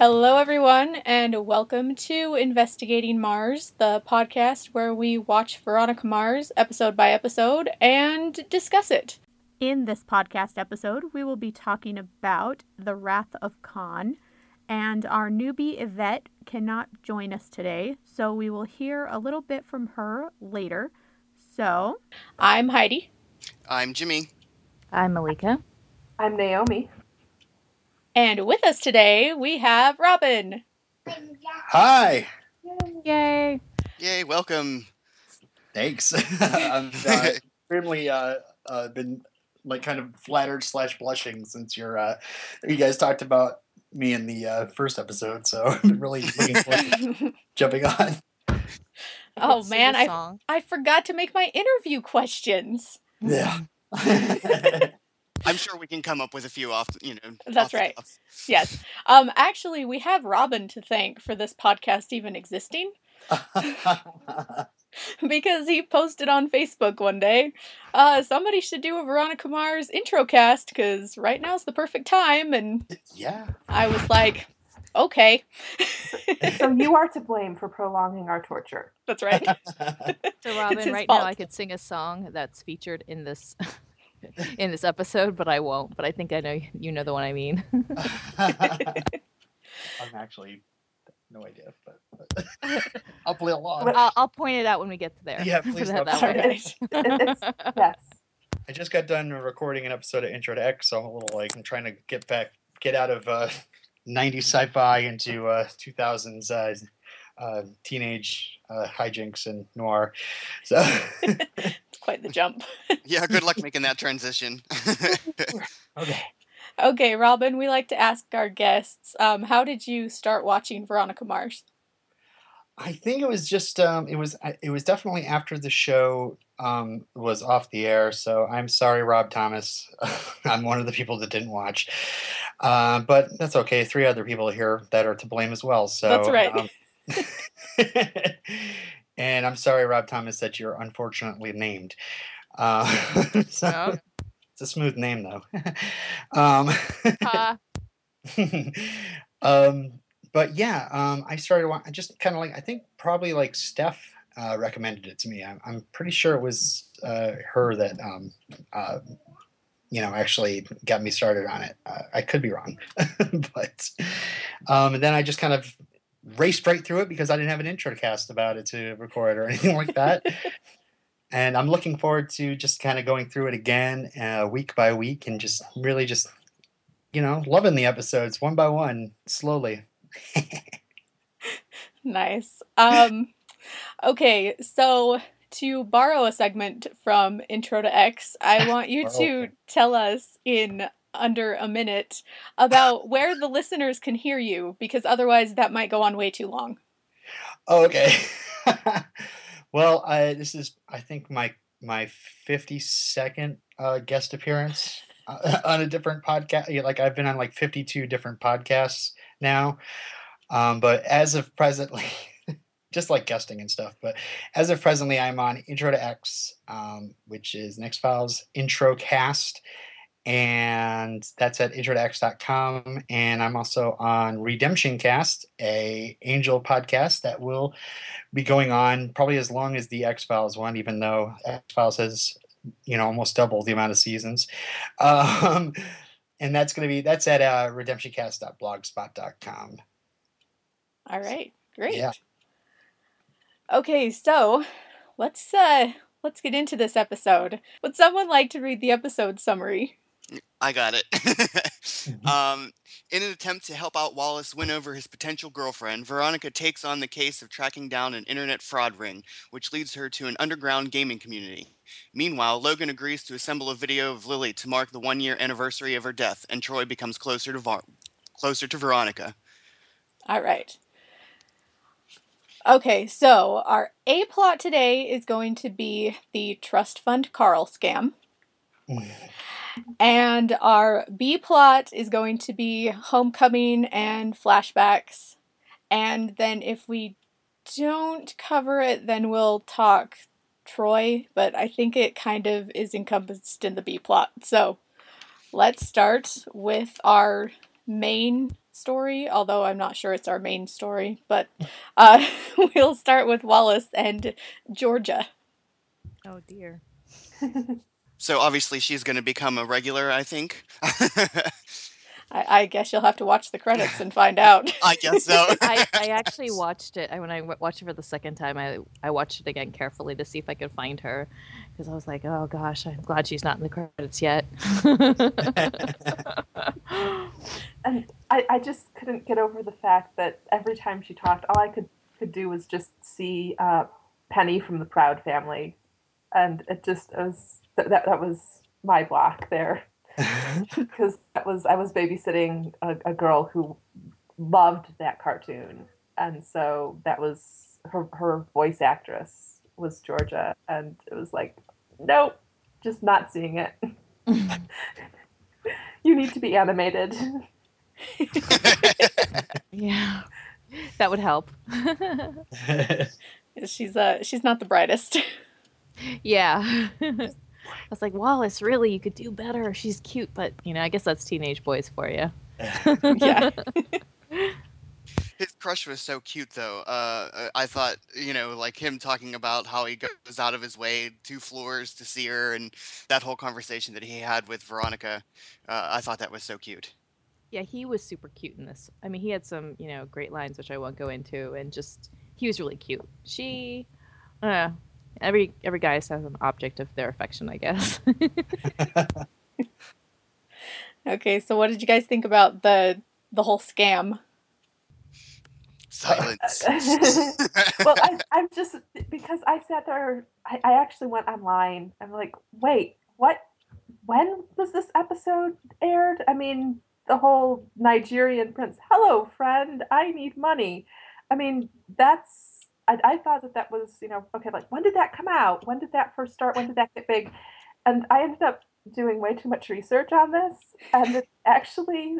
Hello, everyone, and welcome to Investigating Mars, the podcast where we watch Veronica Mars episode by episode and discuss it. In this podcast episode, we will be talking about The Wrath of Con, and our newbie Yvette cannot join us today, so we will hear a little bit from her later. So, I'm Heidi. I'm Jimmy. I'm Malika. I'm Naomi. And with us today, we have Robin. Hi. Yay. Yay, welcome. Thanks. I've uh, extremely uh, uh, been like kind of flattered slash blushing since you're uh, you guys talked about me in the uh, first episode, so I'm really looking forward to jumping on. Oh man, I I forgot to make my interview questions. Yeah. I'm sure we can come up with a few off, you know. That's right. Yes. Um actually we have Robin to thank for this podcast even existing. because he posted on Facebook one day, uh, somebody should do a Veronica Mars intro cast because right now's the perfect time. And yeah, I was like, okay. so you are to blame for prolonging our torture. That's right. so Robin, right fault. now I could sing a song that's featured in this in this episode, but I won't. But I think I know you know the one I mean. I'm actually no idea, but, but I'll play along. I'll, I'll, point it out when we get to there. Yeah, please. that, that it's, it's, yes. I just got done recording an episode of Intro to X, so I'm a little like I'm trying to get back, get out of uh, 90s sci-fi into uh, 2000s uh, uh, teenage uh, hijinks and noir. So it's quite the jump. yeah, good luck making that transition. okay. Okay, Robin, we like to ask our guests, um, how did you start watching Veronica Mars? I think it was just um, it was it was definitely after the show um, was off the air. So I'm sorry, Rob Thomas. I'm one of the people that didn't watch, uh, but that's okay. Three other people here that are to blame as well. So that's right. Um, and I'm sorry, Rob Thomas, that you're unfortunately named. Uh, so, It's a smooth name, though. um, uh. um, but yeah, um, I started. I just kind of like. I think probably like Steph uh, recommended it to me. I'm, I'm pretty sure it was uh, her that um, uh, you know actually got me started on it. Uh, I could be wrong, but um, and then I just kind of raced right through it because I didn't have an intro cast about it to record or anything like that. and I'm looking forward to just kind of going through it again uh, week by week and just really just you know loving the episodes one by one slowly. nice. Um, okay, so to borrow a segment from Intro to X, I want you to tell us in under a minute about where the listeners can hear you because otherwise that might go on way too long. Okay. well, I, this is I think my my 52nd uh, guest appearance uh, on a different podcast. Like I've been on like 52 different podcasts now. Um, but as of presently, just like guesting and stuff. But as of presently, I'm on Intro to X, um, which is X Files Intro Cast, and that's at introx.com and i'm also on redemption cast a angel podcast that will be going on probably as long as the x files one even though x files has you know almost double the amount of seasons. Um, and that's going to be that's at uh, redemptioncast.blogspot.com all right great. yeah. okay so let's uh let's get into this episode. Would someone like to read the episode summary I got it. Mm-hmm. um, in an attempt to help out Wallace win over his potential girlfriend, Veronica takes on the case of tracking down an internet fraud ring, which leads her to an underground gaming community. Meanwhile, Logan agrees to assemble a video of Lily to mark the one year anniversary of her death, and Troy becomes closer to, Var- closer to Veronica. All right. Okay, so our A plot today is going to be the trust fund Carl scam. And our B plot is going to be homecoming and flashbacks. And then if we don't cover it, then we'll talk Troy, but I think it kind of is encompassed in the B plot. So let's start with our main story, although I'm not sure it's our main story. But uh, we'll start with Wallace and Georgia. Oh dear. so obviously she's going to become a regular, I think. I, I, guess you'll have to watch the credits and find out. I guess so. I, I actually watched it. When I watched it for the second time, I, I watched it again carefully to see if I could find her. Because I was like, oh gosh, I'm glad she's not in the credits yet. and I, I just couldn't get over the fact that every time she talked, all I could, could do was just see uh, Penny from the Proud family. And it just it was that, that was my block there because that was I was babysitting a, a, girl who loved that cartoon, and so that was her her voice actress was Georgia, and it was like, nope, just not seeing it. you need to be animated. yeah, that would help. she's uh she's not the brightest. Yeah. I was like, Wallace, really, you could do better. She's cute, but you know, I guess that's teenage boys for you. yeah. His crush was so cute, though. Uh, I thought, you know, like him talking about how he goes out of his way two floors to see her, and that whole conversation that he had with Veronica. Uh, I thought that was so cute. Yeah, he was super cute in this. I mean, he had some, you know, great lines which I won't go into, and just he was really cute. She, uh, every every guy has an object of their affection, I guess. okay, so what did you guys think about the the whole scam? Silence. well, I, I'm just because I sat there. I, I actually went online. I'm like, wait, what? When was this episode aired? I mean, the whole Nigerian prince. Hello, friend. I need money. I mean, that's I, I thought that that was, you know, okay, like when did that come out? When did that first start? When did that get big? And I ended up doing way too much research on this, and it actually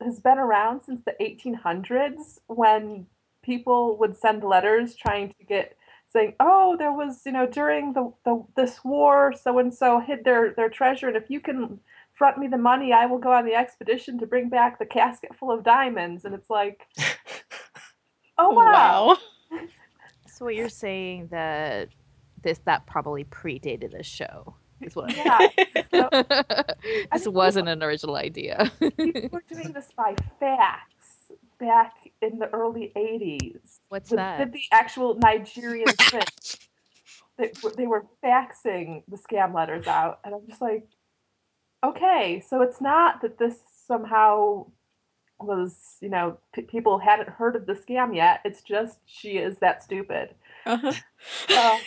has been around since the 1800s when people would send letters trying to get saying, "Oh, there was, you know, during the, the this war, so and so hid their their treasure, and if you can front me the money, I will go on the expedition to bring back the casket full of diamonds." And it's like, oh wow. wow. So what you're saying that this that probably predated the show is what yeah. So, this wasn't an original idea. people were doing this by fax back in the early 80s. What's the, that? The, actual Nigerian prince. they, they were faxing the scam letters out. And I'm just like, okay, so it's not that this somehow was, you know, p- people hadn't heard of the scam yet. It's just she is that stupid. Uh-huh. Uh,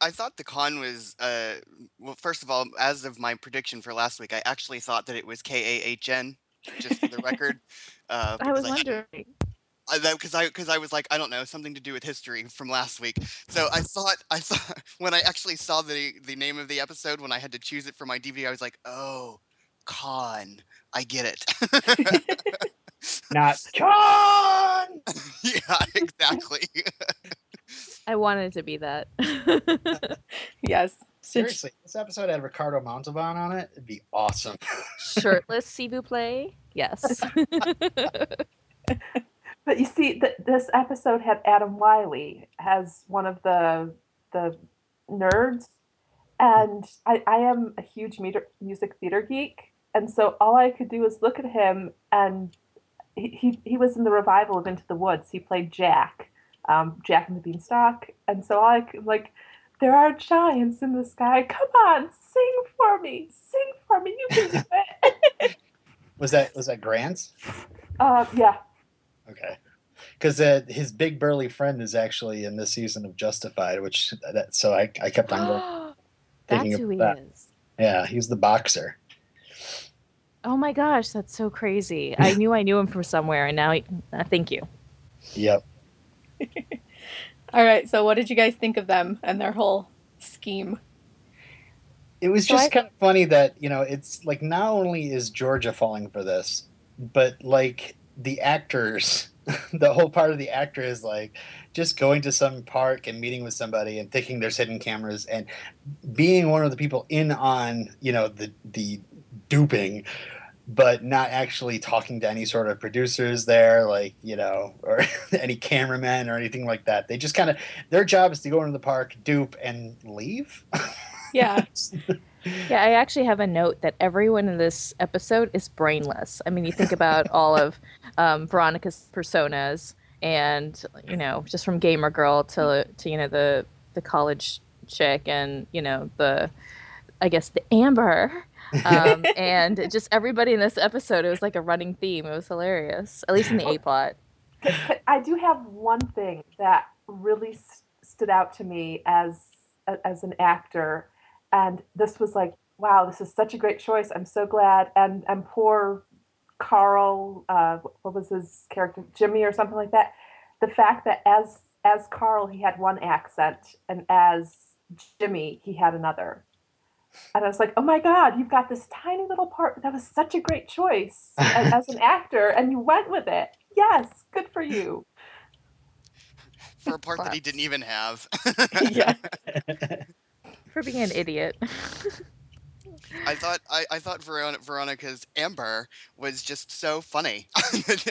I thought the con was, uh, well, first of all, as of my prediction for last week, I actually thought that it was K A H N, just for the record. Uh, I was wondering. because I because I was like I don't know something to do with history from last week. So I thought I thought when I actually saw the the name of the episode when I had to choose it for my DVD, I was like, oh, con. I get it. Not con. yeah, exactly. I wanted to be that. yes. Seriously, this episode had Ricardo Montalban on it. It'd be awesome. Shirtless Sibu play? Yes. but you see, th- this episode had Adam Wylie as one of the the nerds, and I, I am a huge meter, music theater geek, and so all I could do was look at him, and he, he, he was in the revival of Into the Woods. He played Jack, um, Jack and the Beanstalk. And so I could, like, there are giants in the sky. Come on, sing for me. Sing for me. You can do it. was that was that Grant's? Uh, yeah. Okay. Because uh, his big burly friend is actually in this season of Justified, which that so I, I kept on going. That's who he that. is. Yeah, he's the boxer. Oh my gosh, that's so crazy. I knew I knew him from somewhere, and now he, uh, thank you. Yep. All right, so what did you guys think of them and their whole scheme? It was just I... kind of funny that, you know, it's like not only is Georgia falling for this, but like the actors, the whole part of the actor is like just going to some park and meeting with somebody and thinking there's hidden cameras and being one of the people in on, you know, the the duping but not actually talking to any sort of producers there, like you know, or any cameramen or anything like that. They just kind of their job is to go into the park, dupe, and leave. Yeah. Yeah, I actually have a note that everyone in this episode is brainless. I mean, you think about all of um, Veronica's personas, and you know, just from gamer girl to to you know the the college chick, and you know the I guess the Amber, um, and just everybody in this episode. It was like a running theme. It was hilarious, at least in the A plot. I do have one thing that really st- stood out to me as as an actor, and this was like, wow, this is such a great choice. I'm so glad. And and poor Carl, uh, what was his character, Jimmy or something like that. The fact that as as Carl he had one accent, and as Jimmy he had another. And I was like, oh my God, you've got this tiny little part. That was such a great choice as, as an actor, and you went with it. Yes, good for you. For a part that he didn't even have. yeah. For being an idiot. I thought I, I thought Veron- Veronica's Amber was just so funny.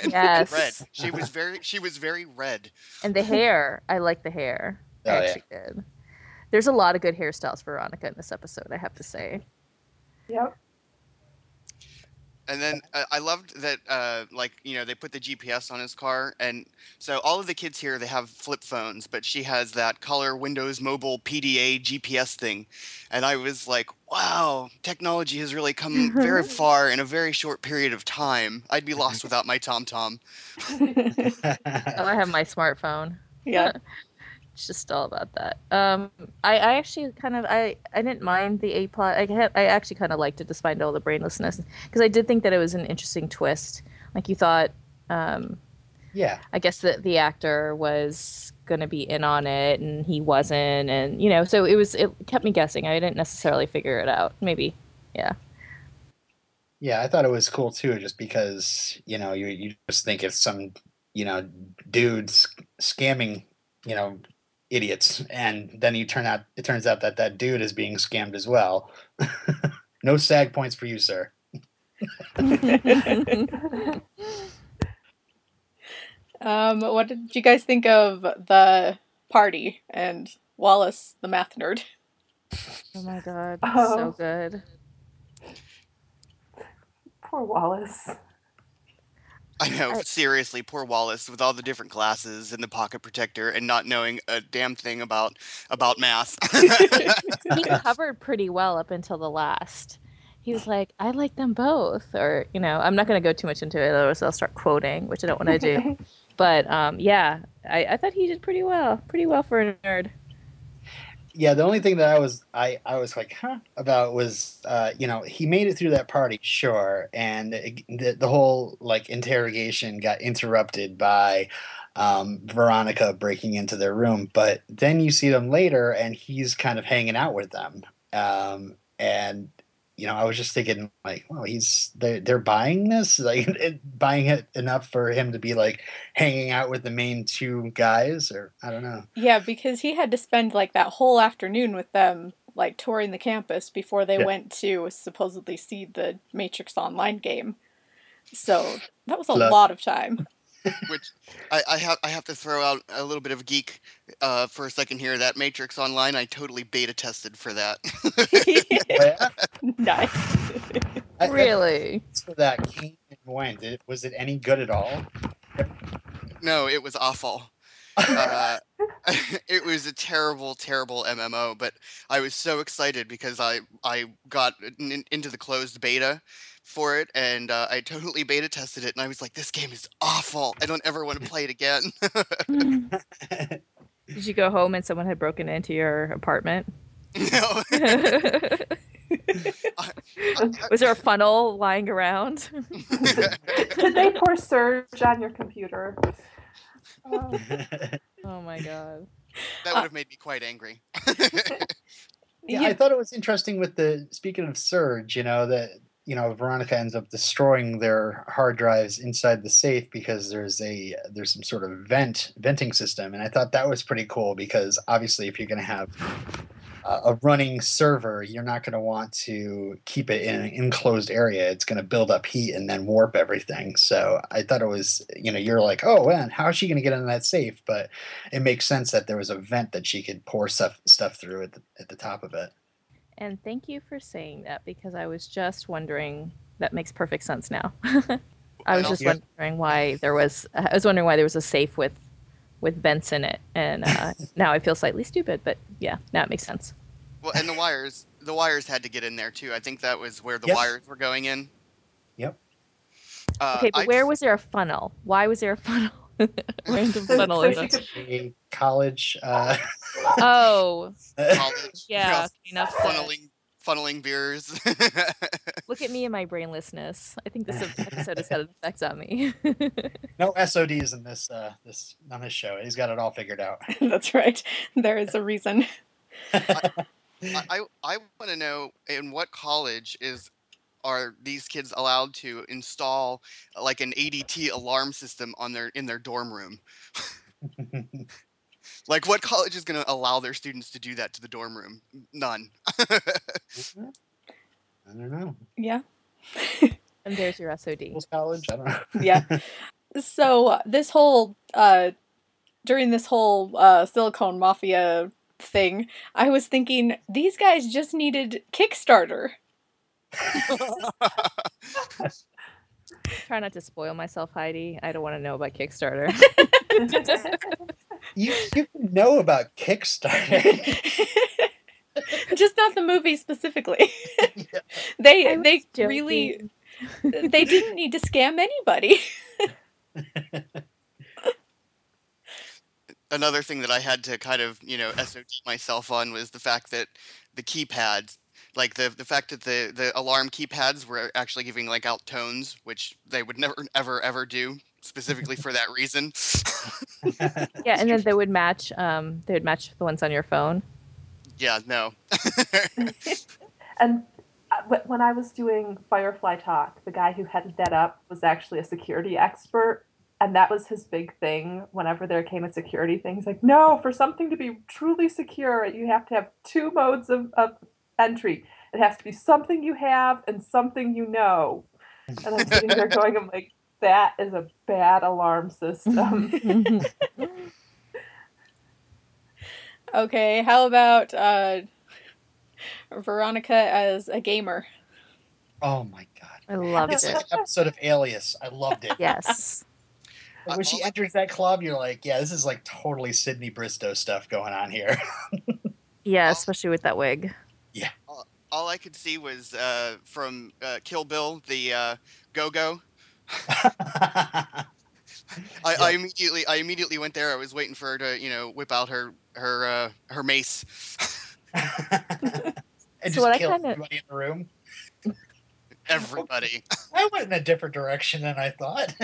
Yes. red. She was very she was very red. and the hair, I like the hair. I Oh, yeah. did. There's a lot of good hairstyles for Veronica in this episode, I have to say. Yep. And then uh, I loved that, uh, like you know, they put the GPS on his car, and so all of the kids here they have flip phones, but she has that color Windows Mobile PDA GPS thing, and I was like, wow, technology has really come very far in a very short period of time. I'd be lost without my TomTom. Oh, I have my smartphone. Yeah. It's just all about that. Um, I, I actually kind of I, I didn't mind the A plot. I had, I actually kind of liked it despite all the brainlessness because I did think that it was an interesting twist. Like you thought, um, yeah. I guess that the actor was going to be in on it and he wasn't, and you know, so it was it kept me guessing. I didn't necessarily figure it out. Maybe, yeah. Yeah, I thought it was cool too, just because you know you you just think it's some you know dudes scamming you know idiots, and then you turn out it turns out that that dude is being scammed as well. no sag points for you, sir. Um, what did you guys think of the party and Wallace, the math nerd? oh my god, Oh. so good. Poor Wallace. I know, I- seriously, poor Wallace with all the different glasses and the pocket protector and not knowing a damn thing about about math. he covered pretty well up until the last. He was like, I like them both. Or, you know, I'm not going to go too much into it, otherwise I'll start quoting, which I don't want to do. But um, yeah, I, I thought he did pretty well. Pretty well for a nerd. Yeah, the only thing that I was I I was like huh about was uh you know he made it through that party sure and the the whole like interrogation got interrupted by um Veronica breaking into their room but then you see them later and he's kind of hanging out with them um and you know I was just thinking like well he's they're, they're buying this like buying it enough for him to be like hanging out with the main two guys or I don't know Yeah, because he had to spend like that whole afternoon with them, like touring the campus before they Yeah. went to supposedly see the Matrix Online game. So that was a Love- lot of time. Which I, I have I have to throw out a little bit of geek uh, for a second here. That Matrix Online, I totally beta tested for that. Nice. I- I- Really? so that came and went. It, was it any good at all? no, it was awful. Uh, it was a terrible, terrible MMO. But I was so excited because I I got in, into the closed beta for it, and uh, I totally beta tested it, and I was like, "This game is awful. I don't ever want to play it again." Did you go home and someone had broken into your apartment? no. Was there a funnel lying around? Did they pour surge on your computer? Oh, oh my god. That would have made me quite angry. yeah, Yeah. I thought it was interesting with the speaking of Surge, you know, that you know, Veronica ends up destroying their hard drives inside the safe because there's a there's some sort of vent venting system. And I thought that was pretty cool because obviously if you're gonna have a running server, you're not going to want to keep it in an enclosed area. It's going to build up heat and then warp everything. So I thought it was, you know, you're like, oh man, how is she going to get in that safe? But it makes sense that there was a vent that she could pour stuff stuff through at the at the top of it. And thank you for saying that because I was just wondering. That makes perfect sense now. I was And just also- wondering why there was. I was wondering why there was a safe with with vents in it, and uh, now I feel slightly stupid. But yeah, now it makes sense. Well, and the wires, the wires had to get in there too. I think that was where the Yep. wires were going in. Yep. Uh, Okay, but I where just- was there a funnel? Why was there a funnel? Random So- funnel. so in she the- could- A college. Uh, Oh, college? yeah. Enough funneling, funneling beers. Look at me and my brainlessness. I think this episode has had an effect on me. no SODs in this uh, this on this show. He's got it all figured out. That's right. There is a reason. I I, I want to know in what college is are these kids allowed to install like an ADT alarm system on their in their dorm room? Like what college is going to allow their students to do that to the dorm room? None. I don't know. Yeah. and there's your SOD. People's college. I don't know. Yeah. So uh, this whole uh during this whole uh silicone mafia thing, I was thinking these guys just needed Kickstarter. Try not to spoil myself, Heidi. I don't want to know about Kickstarter. you you know about Kickstarter. just not the movie specifically. Yeah. They I was they really they didn't need to scam anybody. Another thing that I had to kind of, you know, SOD myself on was the fact that the keypads, like the the fact that the the alarm keypads were actually giving like out tones, which they would never ever ever do specifically for that reason. Yeah, and then they would match. Um, they would match the ones on your phone. yeah, no. and uh, when I was doing Firefly Talk, the guy who headed that up was actually a security expert. And that was his big thing whenever there came a security thing. He's like, no, for something to be truly secure, you have to have two modes of, of entry. It has to be something you have and something you know. And I'm sitting there going, I'm like, that is a bad alarm system. Okay, how about uh Veronica as a gamer? oh my god! I loved It's like it. episode of Alias. I loved it. Yes. Like, when she enters that club, you're like, yeah, this is like totally Sydney Bristow stuff going on here. Yeah, especially with that wig. All I could see was uh, from uh, Kill Bill, the uh, Go Go. I, I immediately I immediately went there. I was waiting for her to, you know, whip out her her uh, her mace. and So just what I kill kinda- everybody in the room. Everybody. I went in a different direction than I thought.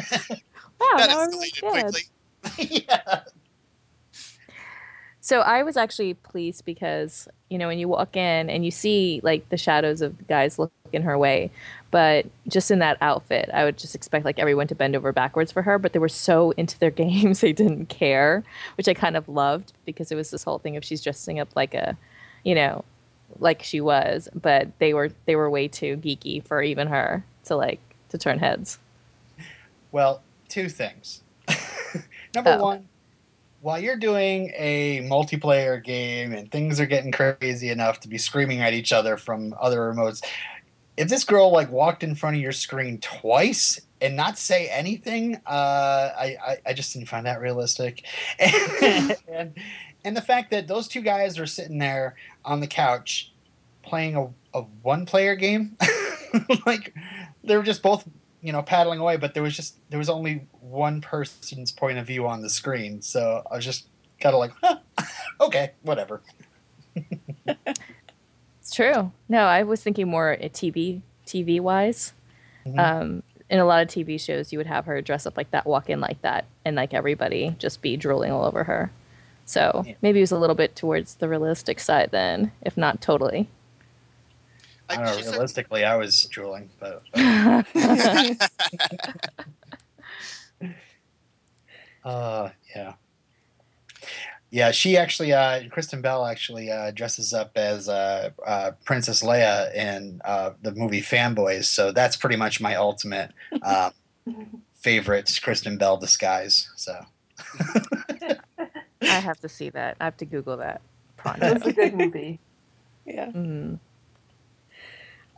Wow, that that was really escalated good. quickly. yeah. So I was actually pleased because you know when you walk in and you see like the shadows of guys looking her way, but just in that outfit, I would just expect like everyone to bend over backwards for her. But they were so into their games they didn't care, which I kind of loved because it was this whole thing of she's dressing up like a, you know, like she was, but they were they were way too geeky for even her to like to turn heads. Well, two things. Number Oh. one, while you're doing a multiplayer game and things are getting crazy enough to be screaming at each other from other remotes, if this girl like walked in front of your screen twice and not say anything, uh, I, I I just didn't find that realistic. and and the fact that those two guys are sitting there on the couch playing a, a one player game, like they were just both you know paddling away but there was just there was only one person's point of view on the screen so i was just kind of like huh, okay whatever It's true. No, I was thinking more TV TV wise. Mhm. Um, in a lot of TV shows, you would have her dress up like that, walk in like that, and like everybody just be drooling all over her. So Yeah. maybe it was a little bit towards the realistic side then, if not totally. I I, don't know realistically i was drooling but, uh yeah Yeah, she actually, uh, Kristen Bell actually uh, dresses up as uh, uh, Princess Leia in uh, the movie Fanboys. So that's pretty much my ultimate um, favorite Kristen Bell disguise. So I have to see that. I have to Google that. That's a good movie. Yeah. Mm.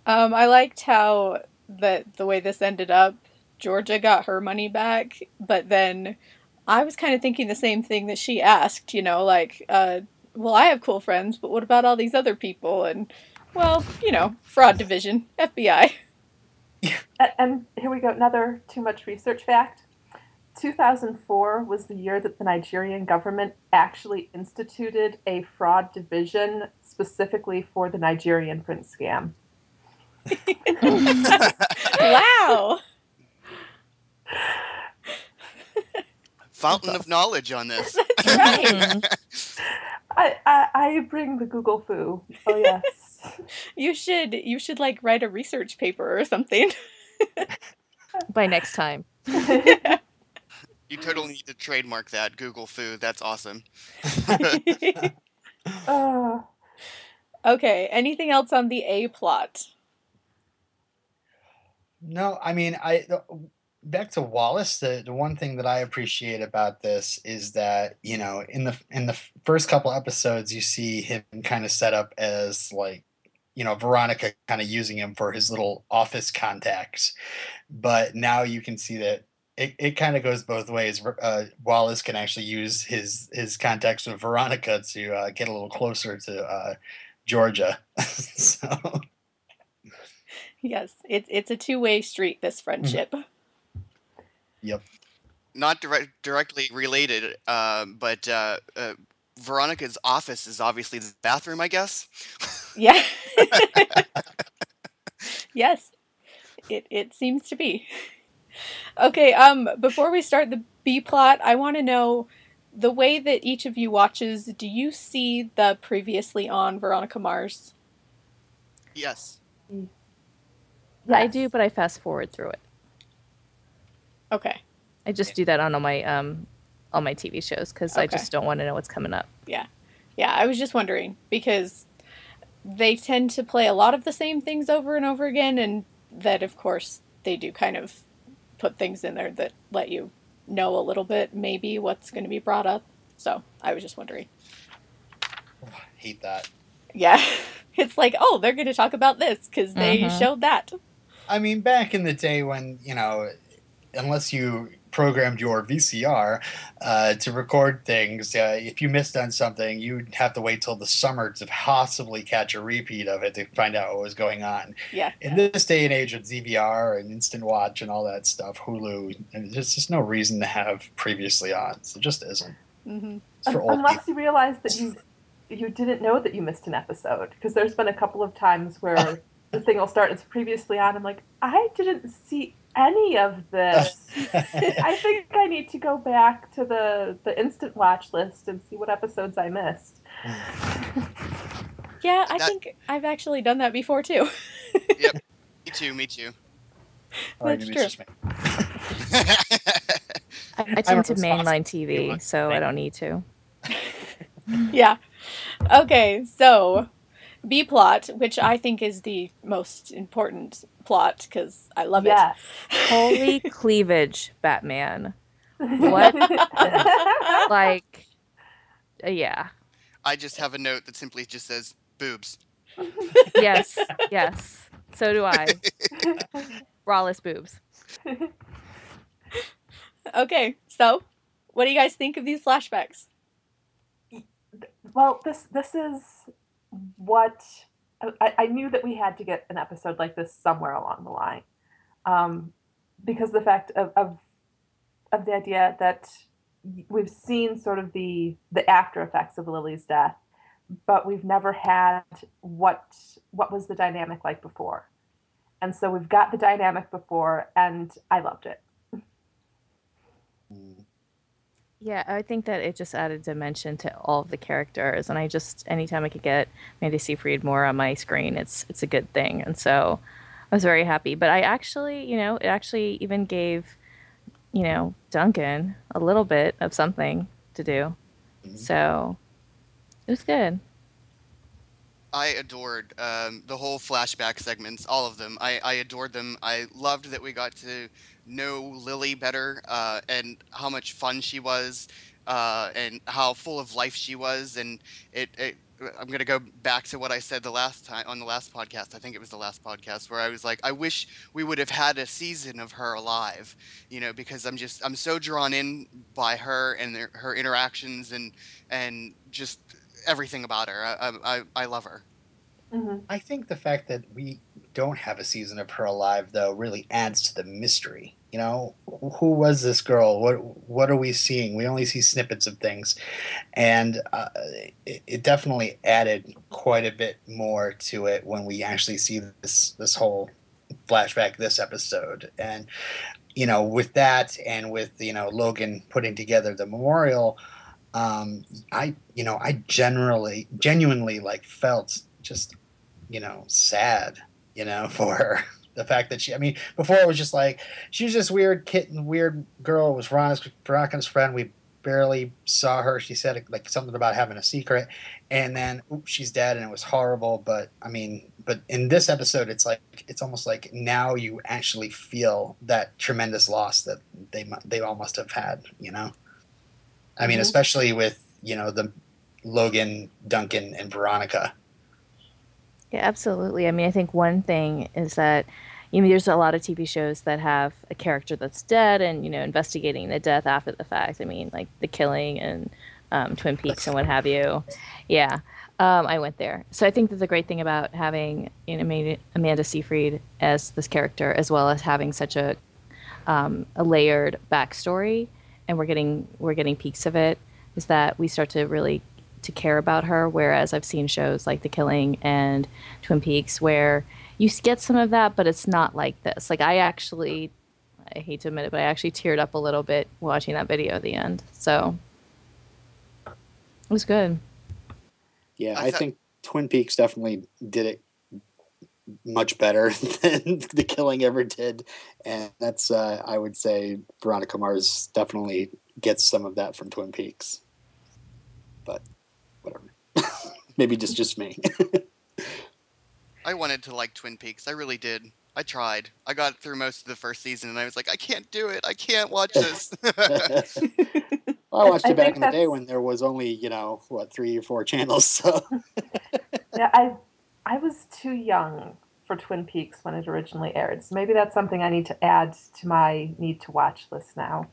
Um, I liked how that the way this ended up. Georgia got her money back, but then I was kind of thinking the same thing that she asked. You know, like, uh, well, I have cool friends, but what about all these other people? And well, you know, fraud division, FBI. And here we go, another too much research fact. 2004 was the year that the Nigerian government actually instituted a fraud division specifically for the Nigerian prince scam. Wow. Fountain of knowledge on this. Mm. I, I, I bring the Google fu. Oh, yes. You should you should like write a research paper or something. By next time. You totally need to trademark that Google Fu. That's awesome. Uh, okay, anything else on the A plot? No, I mean, I back to Wallace. The the one thing that I appreciate about this is that you know in the in the first couple episodes you see him kind of set up as like you know Veronica kind of using him for his little office contacts, but now you can see that. It, it kind of goes both ways. Uh, Wallace can actually use his his contacts with Veronica to uh, get a little closer to uh, Georgia. so Yes, it's it's a two way street. This friendship. Yep. Not direct, directly related, uh, but uh, uh, Veronica's office is obviously the bathroom, I guess. Yeah. yes. It it seems to be. Okay, um before we start the B plot, I want to know the way that each of you watches, do you see the previously on Veronica Mars? yes. I do, but I fast forward through it. Okay. I just do that on all my um all my TV shows because I just don't want to know what's coming up. Yeah, yeah. I was just wondering because they tend to play a lot of the same things over and over again, and that, of course, they do kind of put things in there that let you know a little bit, maybe what's going to be brought up. So I was just wondering. hate that. Yeah, it's like, oh, they're going to talk about this because they Mhm. showed that. I mean, back in the day when, you know, unless you programmed your VCR uh, to record things, uh, if you missed on something, you'd have to wait till the summer to possibly catch a repeat of it to find out what was going on. Yeah. In this day and age with DVR and Instant Watch and all that stuff, Hulu, there's just no reason to have previously on. So it just isn't. hmm It's for Un- old unless people. you realize that you you didn't know that you missed an episode because there's been a couple of times where the thing will start as previously on. I'm like, I didn't see any of this. I think I need to go back to the the instant watch list and see what episodes I missed. Yeah, I That- think I've actually done that before too. yep, Me too, me too. All right, That's maybe it's. I, I tend to mainline TV, so I don't need to. yeah. Okay, so B plot, which I think is the most important plot because I love yes. Holy cleavage, Batman! What? Like, uh, yeah, I just have a note that simply just says boobs. yes, yes. So do I. Rawless boobs. Okay, so what do you guys think of these flashbacks? Well, this this is what I, I knew that we had to get an episode like this somewhere along the line, um, because the fact of, of of the idea that we've seen sort of the the after effects of Lily's death, but we've never had what what was the dynamic like before, and so we've got the dynamic before, and I loved it. Mm. Yeah, I think that it just added dimension to all of the characters, and I just anytime I could get Mandy Seyfried more on my screen, it's it's a good thing, and so I was very happy. But I actually, you know, it actually even gave, you know, Duncan a little bit of something to do, So it was good. I adored um, the whole flashback segments, all of them. I, I adored them. I loved that we got to know Lily better uh, and how much fun she was uh, and how full of life she was. And it, it I'm gonna go back to what I said the last time on the last podcast. I think it was the last podcast where I was like, I wish we would have had a season of her alive, you know, because I'm just I'm so drawn in by her and their, her interactions and and just everything about her. I I, I love her. hmm I think the fact that we don't have a season of her alive, though, really adds to the mystery. You know, who was this girl? What what are we seeing? We only see snippets of things, and uh, it, it definitely added quite a bit more to it when we actually see this this whole flashback this episode. And you know, with that, and with you know Logan putting together the memorial, um, I you know I generally genuinely like felt just you know sad you know for her the fact that she i mean before it was just like she was this weird kitten weird girl it was Veronica's, Veronica's friend. We barely saw her. She said like something about having a secret. And then oops, she's dead and it was horrible. But i mean but in this episode it's like it's almost like now you actually feel that tremendous loss that they they all must have had you know? I mean Mhm. especially with you know the logan duncan and veronica Yeah, absolutely. I mean, I think one thing is that you know there's a lot of TV shows that have a character that's dead and you know investigating the death after the fact. I mean, like The Killing and um, Twin Peaks and what have you. Yeah, um, I went there. So I think that the great thing about having you know Amanda- Seyfried as this character, as well as having such a um, a layered backstory, and we're getting we're getting peeks of it, is that we start to really to care about her. Whereas I've seen shows like The Killing and Twin Peaks where you get some of that, but it's not like this. Like I actually, I hate to admit it, but I actually teared up a little bit watching that video at the end. So it was good. Yeah, I I think Twin Peaks definitely did it much better than The Killing ever did, and that's uh, I would say Veronica Mars definitely gets some of that from Twin Peaks, but whatever. Maybe just just me. I wanted to like Twin Peaks. I really did. I tried. I got through most of the first season, and I was like, I can't do it. I can't watch this. I watched I it back in the day when there was only you know what three or four channels. So Yeah, I I was too young for Twin Peaks when it originally aired, so maybe that's something I need to add to my need to watch list now.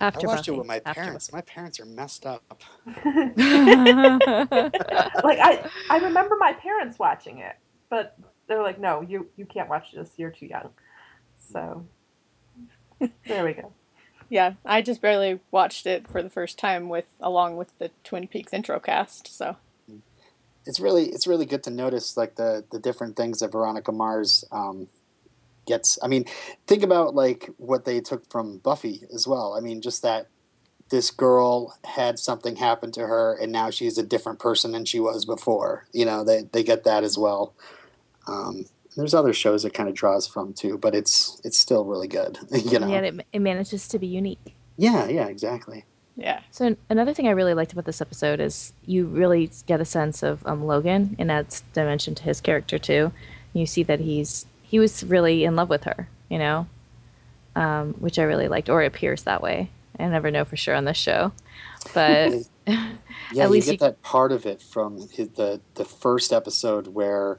After I watched Buffy. it with my After parents. My parents are messed up. like I I remember my parents watching it, but they're like, "No, you you can't watch this. You're too young." So there we go. Yeah, I just barely watched it for the first time with along with the Twin Peaks intro cast. So it's really it's really good to notice like the the different things that Veronica Mars um, gets. I mean, think about like what they took from Buffy as well. I mean, just that this girl had something happen to her, and now she's a different person than she was before. You know, they they get that as well. Um, there's other shows it kind of draws from too, but it's it's still really good. You know, Yet it, it manages to be unique. yeah, yeah, exactly. yeah, So another thing I really liked about this episode is you really get a sense of um, Logan and adds dimension to his character too. You see that he's he was really in love with her, you know, um, which I really liked, or it appears that way. I never know for sure on this show, but Yeah, At you least get you- that part of it from his, the the first episode where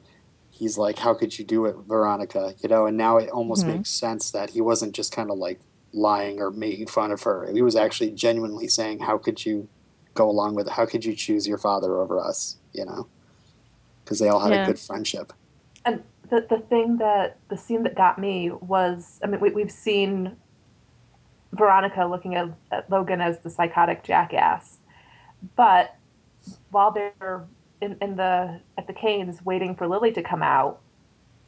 he's like, "How could you do it, Veronica?" You know, and now it almost Mhm. makes sense that he wasn't just kind of like lying or making fun of her. He was actually genuinely saying, "How could you go along with it? How could you choose your father over us?" You know, because they all had Yeah. a good friendship. And the the thing that the scene that got me was, I mean, we, we've seen Veronica looking at, at Logan as the psychotic jackass, but while they're in, in the at the Kanes waiting for Lily to come out,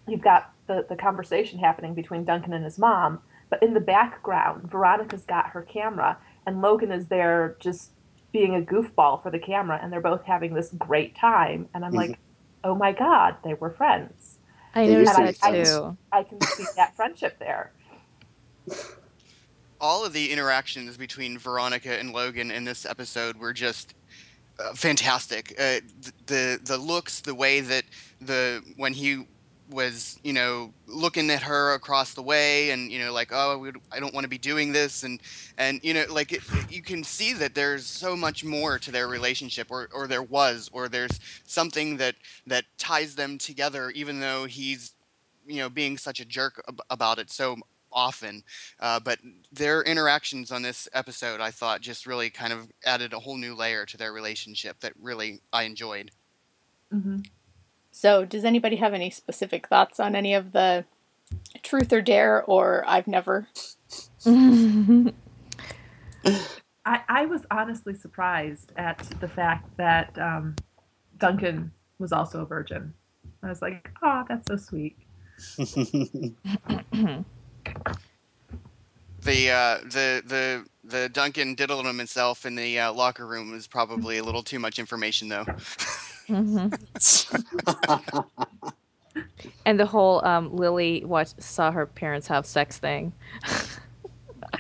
you've got the the conversation happening between Duncan and his mom. But in the background, Veronica's got her camera, and Logan is there just being a goofball for the camera, and they're both having this great time. And I'm Mhm. like, oh my god, they were friends. I They noticed that be too. friends. I can see that friendship there. all of the interactions between Veronica and Logan in this episode were just uh, fantastic. Uh, the the looks, the way that the when he was you know looking at her across the way and you know like oh i don't want to be doing this and and you know like it, you can see that there's so much more to their relationship or or there was or there's something that that ties them together even though he's you know being such a jerk ab- about it so often. Uh, but their interactions on this episode, I thought, just really kind of added a whole new layer to their relationship that really I enjoyed. Mm-hmm. So, does anybody have any specific thoughts on any of the truth or dare or I've never? I, I was honestly surprised at the fact that um, Duncan was also a virgin. I was like, oh, that's so sweet. the uh, the the the Duncan diddling himself in the uh, locker room is probably a little too much information, though. Mm-hmm. and the whole um, Lily watched saw her parents have sex thing.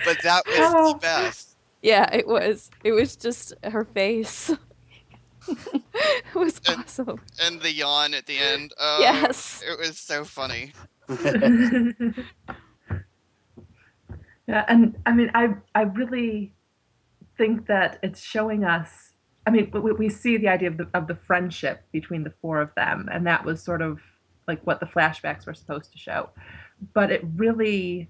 but that was oh. the best. Yeah, it was. It was just her face. it was and, awesome. And the yawn at the end. Oh, yes. It was so funny. Yeah, and I mean, I I really think that it's showing us. I mean, we, we see the idea of the of the friendship between the four of them, and that was sort of like what the flashbacks were supposed to show. But it really,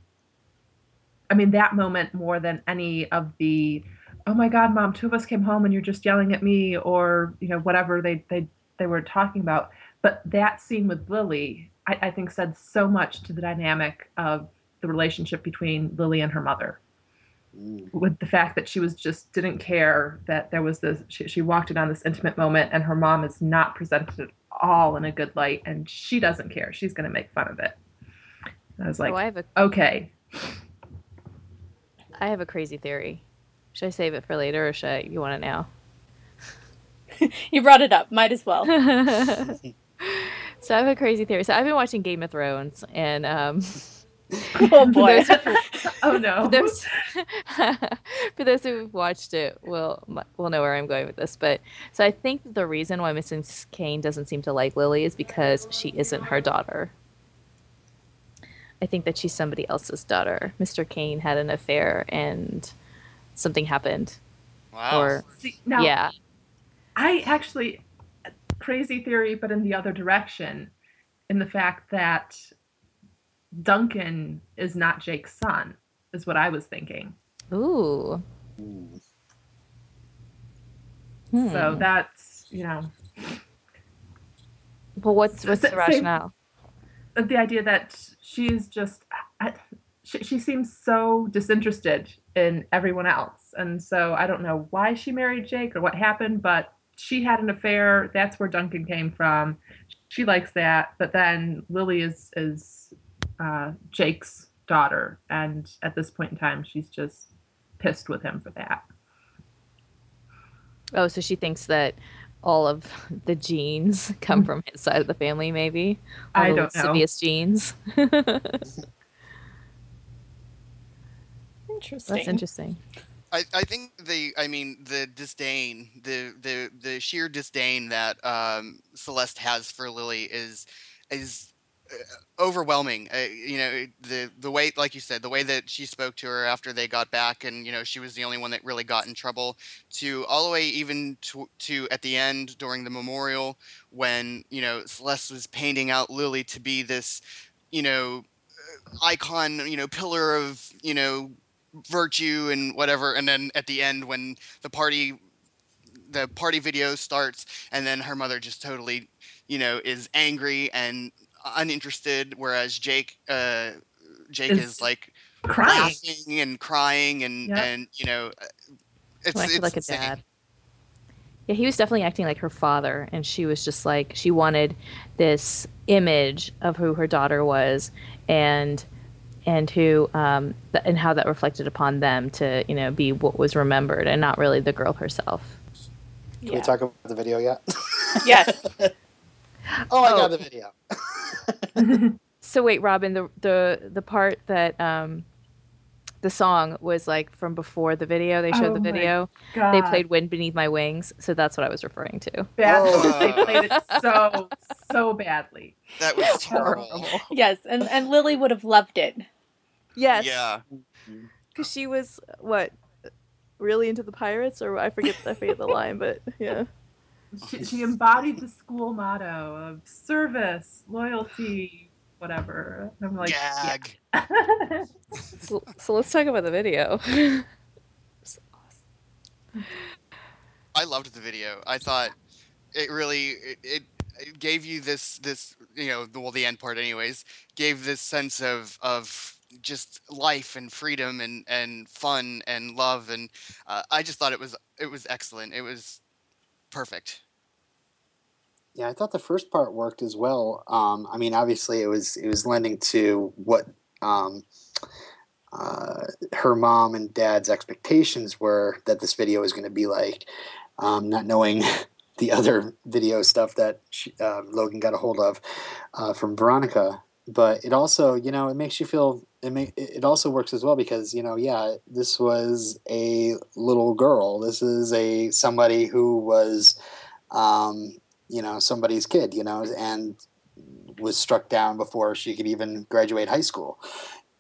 I mean, that moment more than any of the, oh my God, mom, two of us came home and you're just yelling at me, or you know whatever they they they were talking about. But that scene with Lily, I, I think, said so much to the dynamic of the relationship between Lily and her mother. Mm. With the fact that she was just didn't care that there was this, she, she walked in on this intimate moment, and her mom is not presented at all in a good light, and she doesn't care. She's going to make fun of it. And I was like, oh, I have a, okay. I have a crazy theory. Should I save it for later, or should I, you want it now? you brought it up. Might as well. so I have a crazy theory. So I've been watching Game of Thrones, and um, oh boy! oh no! For those, for those who've watched it, will will know where I'm going with this. But so I think the reason why Mrs. Kane doesn't seem to like Lily is because she isn't her daughter. I think that she's somebody else's daughter. Mr. Kane had an affair, and something happened. Wow. Or See, now, yeah, I actually crazy theory, but in the other direction, in the fact that Duncan is not Jake's son, is what I was thinking. Ooh. Hmm. So that's, you know. But what's what's the rationale? The idea that she is just, she, she seems so disinterested in everyone else. And so I don't know why she married Jake or what happened, but she had an affair. That's where Duncan came from. She likes that. But then Lily is, is uh, Jake's daughter, and at this point in time, she's just pissed with him for that. Oh, so she thinks that all of the genes come from his side of the family, maybe? All I don't know. Lascivious genes. interesting. That's interesting. I, I think the I mean the disdain the the the sheer disdain that um, Celeste has for Lily is is overwhelming. Uh, you know, the the way, like you said, the way that she spoke to her after they got back, and you know, she was the only one that really got in trouble. To all the way even to, to at the end during the memorial when you know Celeste was painting out Lily to be this, you know, uh, icon, you know, pillar of you know virtue and whatever, and then at the end when the party the party video starts and then her mother just totally you know is angry and uninterested, whereas Jake uh, Jake is, is like crying. laughing and crying and yep. and you know uh, it's, well, it's like a dad. Yeah, he was definitely acting like her father, and she was just like she wanted this image of who her daughter was, and and who um, th- and how that reflected upon them to you know be what was remembered, and not really the girl herself. Can yeah. we talk about the video yet? yes. oh, I oh. got the video. so wait, Robin, the the the part that um, the song was like from before the video. They showed Oh the video. God. They played "Wind Beneath My Wings," so that's what I was referring to. bad. Oh. They played it so so badly. That was terrible. Yes, and and Lily would have loved it. Yes. Yeah. Because she was what really into the pirates, or I forget I forget the line, but yeah. She, she embodied the school motto of service, loyalty, whatever. I'm like, Gag. yeah. So, so let's talk about the video. Awesome. I loved the video. I thought it really it, it, it gave you this this you know the well the end part anyways gave this sense of of just life and freedom and and fun and love and uh, I just thought it was it was excellent. It was perfect. Yeah, I thought the first part worked as well. Um, I mean, obviously, it was it was lending to what um, uh, her mom and dad's expectations were that this video was going to be like, um, not knowing the other video stuff that she, uh, Logan got a hold of uh, from Veronica. But it also, you know, it makes you feel. It may, it also works as well because you know, yeah, this was a little girl. This is a somebody who was. Um, you know somebody's kid you know and was struck down before she could even graduate high school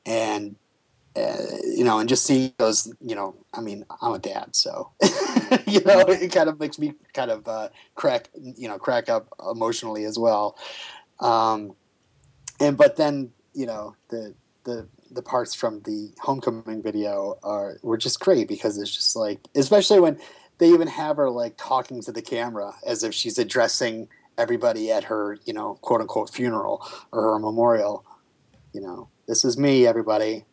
and uh, you know and just seeing those you know i mean i'm a dad so you know it kind of makes me kind of uh, crack you know crack up emotionally as well um and but then you know the the the parts from the homecoming video are were just great because it's just like especially when they even have her like talking to the camera as if she's addressing everybody at her, you know, quote unquote funeral or her memorial. You know, this is me, everybody.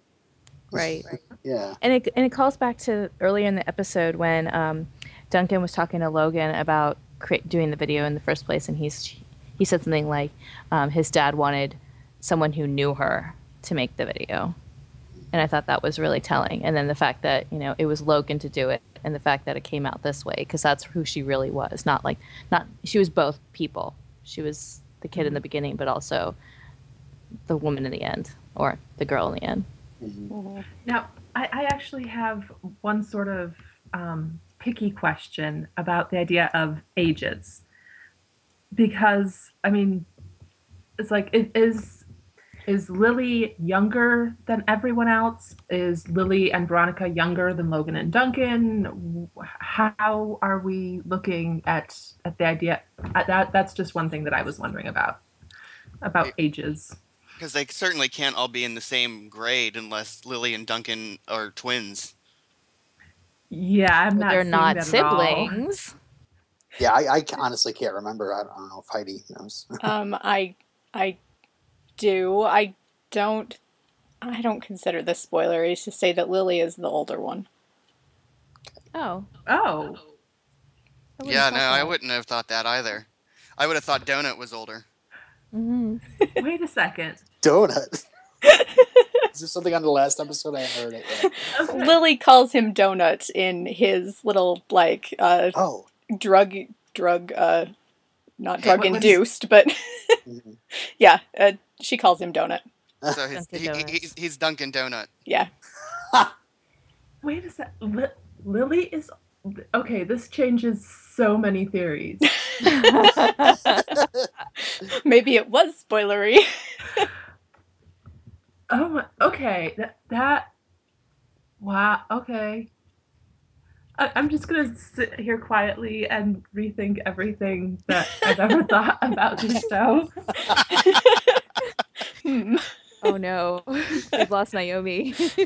Right. Yeah. And it and it calls back to earlier in the episode when um, Duncan was talking to Logan about cre- doing the video in the first place, and he's he said something like um, his dad wanted someone who knew her to make the video, and I thought that was really telling. And then the fact that you know it was Logan to do it, and the fact that it came out this way because that's who she really was. Not like not she was both people. She was the kid in the beginning, but also the woman in the end, or the girl in the end. Mhm. Now, I, I actually have one sort of um, picky question about the idea of ages. Because, I mean, it's like, it is is Lily younger than everyone else? Is Lily and Veronica younger than Logan and Duncan? How are we looking at at the idea? uh, That that's just one thing that I was wondering about about ages. Because they certainly can't all be in the same grade unless Lily and Duncan are twins. Yeah, I'm not. they're not that at all. siblings. Yeah, I, I honestly can't remember. I don't, I don't know if Heidi knows. Um, I I do. I don't. I don't consider this spoilery to say that Lily is the older one. Oh. Oh, I wouldn't Yeah, no, thought I wouldn't have thought that either. I would have thought Donut was older. Mm-hmm. wait a second. Donut. Is there something on the last episode? I heard it. Okay. Lily calls him Donut in his little like uh Oh. drug drug uh not drug what was- induced, but Mhm. yeah, uh, she calls him Donut. So his, he, he, he's, he's Dunkin' Donut. Yeah. Wait a sec. Li- Lily is okay. This changes so many theories. Maybe it was spoilery. oh, my, okay. That that. Wow. Okay. I, I'm just gonna sit here quietly and rethink everything that I've ever thought about this show. Hmm. oh no, we've lost Naomi.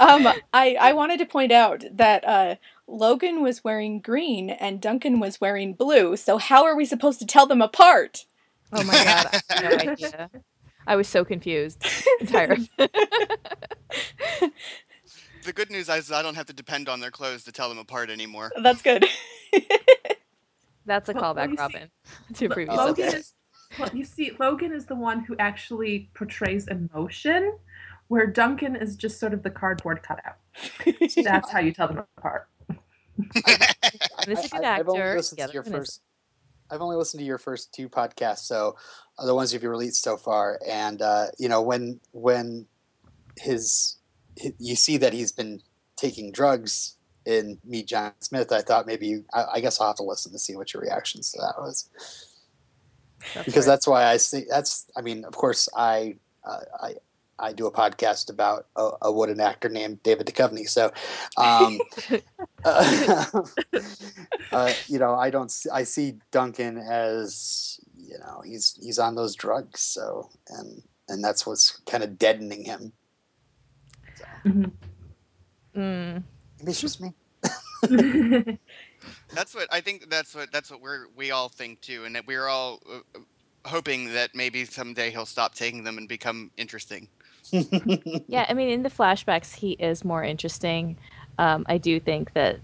Um, I I wanted to point out that uh, Logan was wearing green and Duncan was wearing blue. So how are we supposed to tell them apart? oh my god, I have no idea. I was so confused. Entirely. The good news is I don't have to depend on their clothes to tell them apart anymore. That's good. That's a Well, callback, me. Robin, to previous. Logan okay. is. Well, you see, Logan is the one who actually portrays emotion, where Duncan is just sort of the cardboard cutout. That's how you tell them apart. This is a good I- I've only actor. listened to your other one is- first. I've only listened to your first two podcasts, so uh, the ones you've released so far, and uh, you know when when his you see that he's been taking drugs in Meet John Smith, I thought maybe I, I guess I'll have to listen to see what your reactions to that was That's because right. that's why I see that's I mean of course I uh, I I do a podcast about a, a wooden actor named David Duchovny so um, uh, uh, you know I don't see, I see Duncan as you know he's he's on those drugs so and and that's what's kind of deadening him Mhm. Mm. maybe it's just me That's what I think. That's what that's what we're we all think too, and that we're all uh, hoping that maybe someday he'll stop taking them and become interesting. Yeah, I mean, in the flashbacks, he is more interesting. Um, I do think that,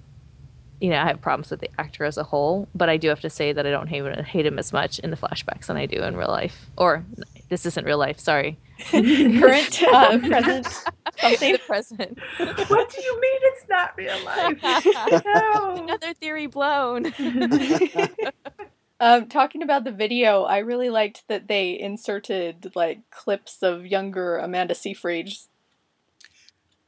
you know, I have problems with the actor as a whole, but I do have to say that I don't hate, hate him as much in the flashbacks than I do in real life. Or this isn't real life. Sorry, Current, uh, present, something. the present. what do you mean it's not real life? No. Another theory blown. Um, talking about the video, I really liked that they inserted like clips of younger Amanda Seyfried.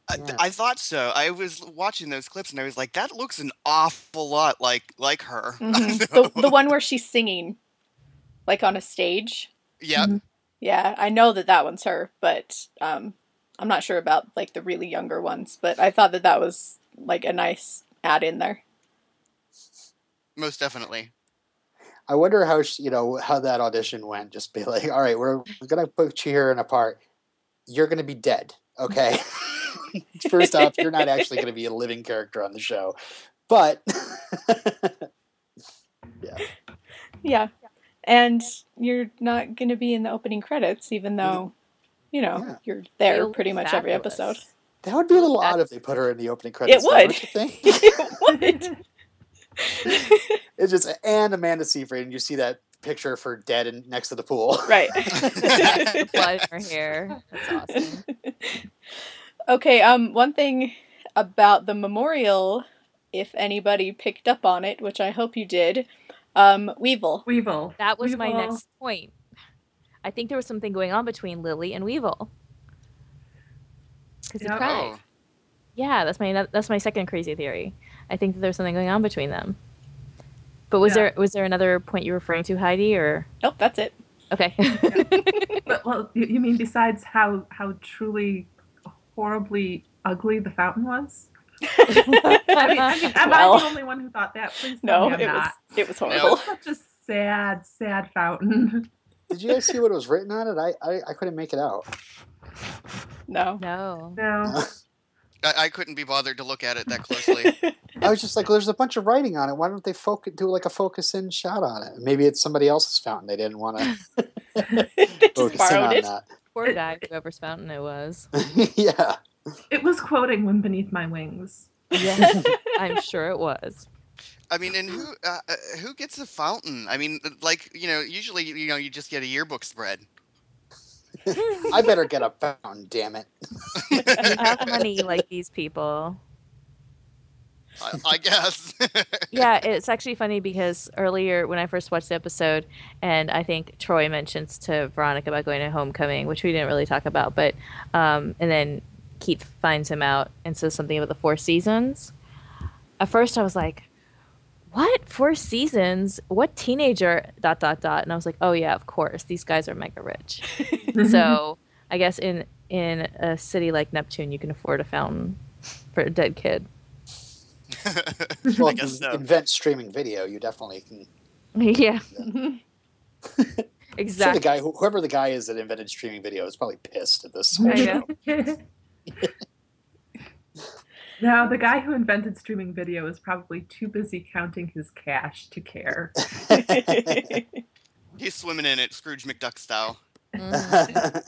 I, Yeah. I thought so. I was watching those clips and I was like, that looks an awful lot like like her. Mhm. the, the one where she's singing, like on a stage. Yep. Yeah, I know that that one's her, but um, I'm not sure about like the really younger ones. But I thought that that was like a nice add in there. Most definitely. I wonder how she, you know how that audition went. Just be like, all right, we're, we're gonna put you here in a part. You're gonna be dead, okay? First off, you're not actually gonna be a living character on the show, but Yeah, yeah, and you're not going to be in the opening credits, even though you know Yeah. you're there It'll pretty be much every episode. that would be a little odd if they put her in the opening credits. though, would. don't you think? it would. It's just and Amanda Seyfried, and you see that picture of her dead and next to the pool. right. Blood in her hair. That's awesome. Okay, um, one thing about the memorial, if anybody picked up on it, which I hope you did, um, Weevil. Weevil. That was my next point. I think there was something going on between Lily and Weevil. Because he Yeah. cried. Oh, Yeah, that's my that's my second crazy theory. I think that there's something going on between them. But was Yeah. there was there another point you're referring to, Heidi, or Nope, that's it. okay? But, well, you, you mean besides how how truly horribly ugly the fountain was? I mean, I mean, am I the only one who thought that? Please no, me it I'm was not. it was No. It horrible. was such a sad, sad fountain. Did you guys see what was written on it? I I, I couldn't make it out. No. no. No. I, I couldn't be bothered to look at it that closely. I was just like, there's a bunch of writing on it. Why don't they focus, do like a focus in shot on it? Maybe it's somebody else's fountain. They didn't want to they just focus in borrowed on it. that. Poor guy, whoever's fountain it was. yeah. It was quoting "Wind Beneath My Wings." Yeah, I'm sure it was. I mean, and who uh, uh, who gets a fountain? I mean, like you know, usually you know you just get a yearbook spread. I better get a fountain, damn it. You have money like these people. I, I guess. yeah, it's actually funny because earlier when I first watched the episode, and I think Troy mentions to Veronica about going to homecoming, which we didn't really talk about, but um, and then Keith finds him out and says something about the Four Seasons. At first, I was like, "What Four Seasons? What teenager?" Dot dot dot, and I was like, "Oh yeah, of course, these guys are mega rich." so I guess in in a city like Neptune, you can afford a fountain for a dead kid. Well, I if guess you so. invent streaming video, you definitely can. yeah. I'm sure exactly. the guy, whoever the guy is that invented streaming video, is probably pissed at this. I know. Now, the guy who invented streaming video is probably too busy counting his cash to care. He's swimming in it, Scrooge McDuck style. Mhm.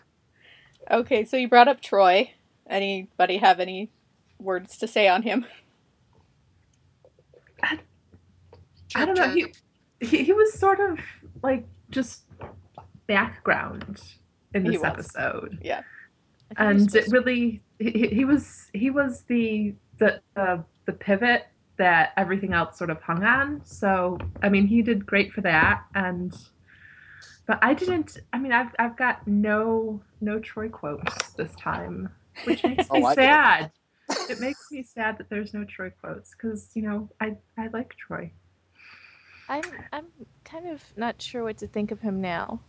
okay, so you brought up Troy. Anybody have any words to say on him? I don't know. He, he he was sort of like just background in this episode, I think and it really he, he- he was he was the the the the pivot that everything else sort of hung on. So I mean, he did great for that, and but I didn't. I mean, I've I've got no no Troy quotes this time. which makes Oh, me I get it. sad. It makes me sad that there's no Troy quotes because you know I I like Troy. I'm I'm kind of not sure what to think of him now.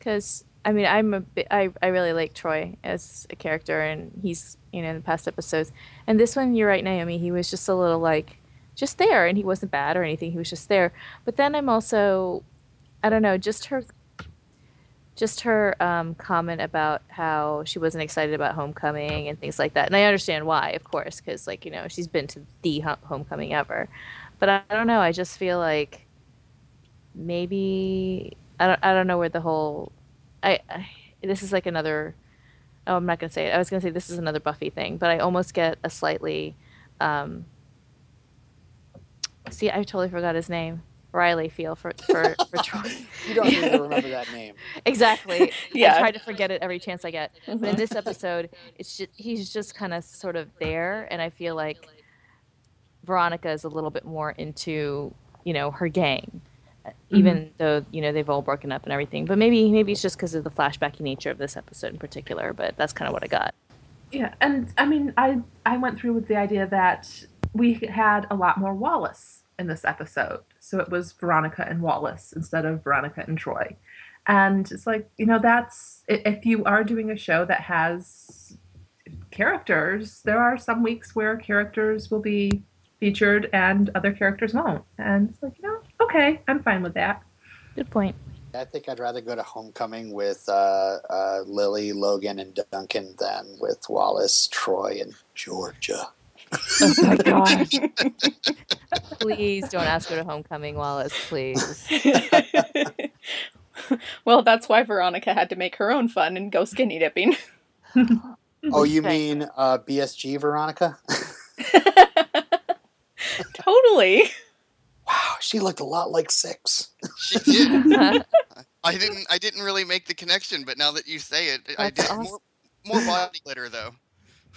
Cause I mean I'm a I I really like Troy as a character and he's you know in the past episodes and this one you're right Naomi he was just a little like just there and he wasn't bad or anything he was just there but then I'm also I don't know just her just her um, comment about how she wasn't excited about homecoming and things like that and I understand why of course because like you know she's been to the homecoming ever but I, I don't know. I just feel like maybe I don't. I don't know where the whole. I, I this is like another. Oh, I'm not gonna say it. I was gonna say this is another Buffy thing, but I almost get a slightly. Um, see, I totally forgot his name. Riley feel for for for Troy. You don't need to remember that name. Exactly. Yeah. I try to forget it every chance I get. But in Mhm. this episode, it's just he's just kind of sort of there, and I feel like Veronica is a little bit more into you know her gang, Mm-hmm. even though you know they've all broken up and everything. But maybe maybe it's just because of the flashbacky nature of this episode in particular. But that's kind of what I got. Yeah, and I mean, I I went through with the idea that we had a lot more Wallace in this episode, so it was Veronica and Wallace instead of Veronica and Troy, and it's like you know that's if you are doing a show that has characters, there are some weeks where characters will be featured and other characters won't, and it's like you know, okay, I'm fine with that. Good point. I think I'd rather go to homecoming with uh, uh, Lily, Logan, and Duncan than with Wallace, Troy, and Georgia. Oh my gosh! please don't ask her to homecoming, Wallace. Please. well, that's why Veronica had to make her own fun and go skinny dipping. Oh, you Okay. mean uh, BSG Veronica? totally. wow, she looked a lot like Six. She did. I didn't. I didn't really make the connection, but now that you say it, I did. awesome. More, more body glitter though.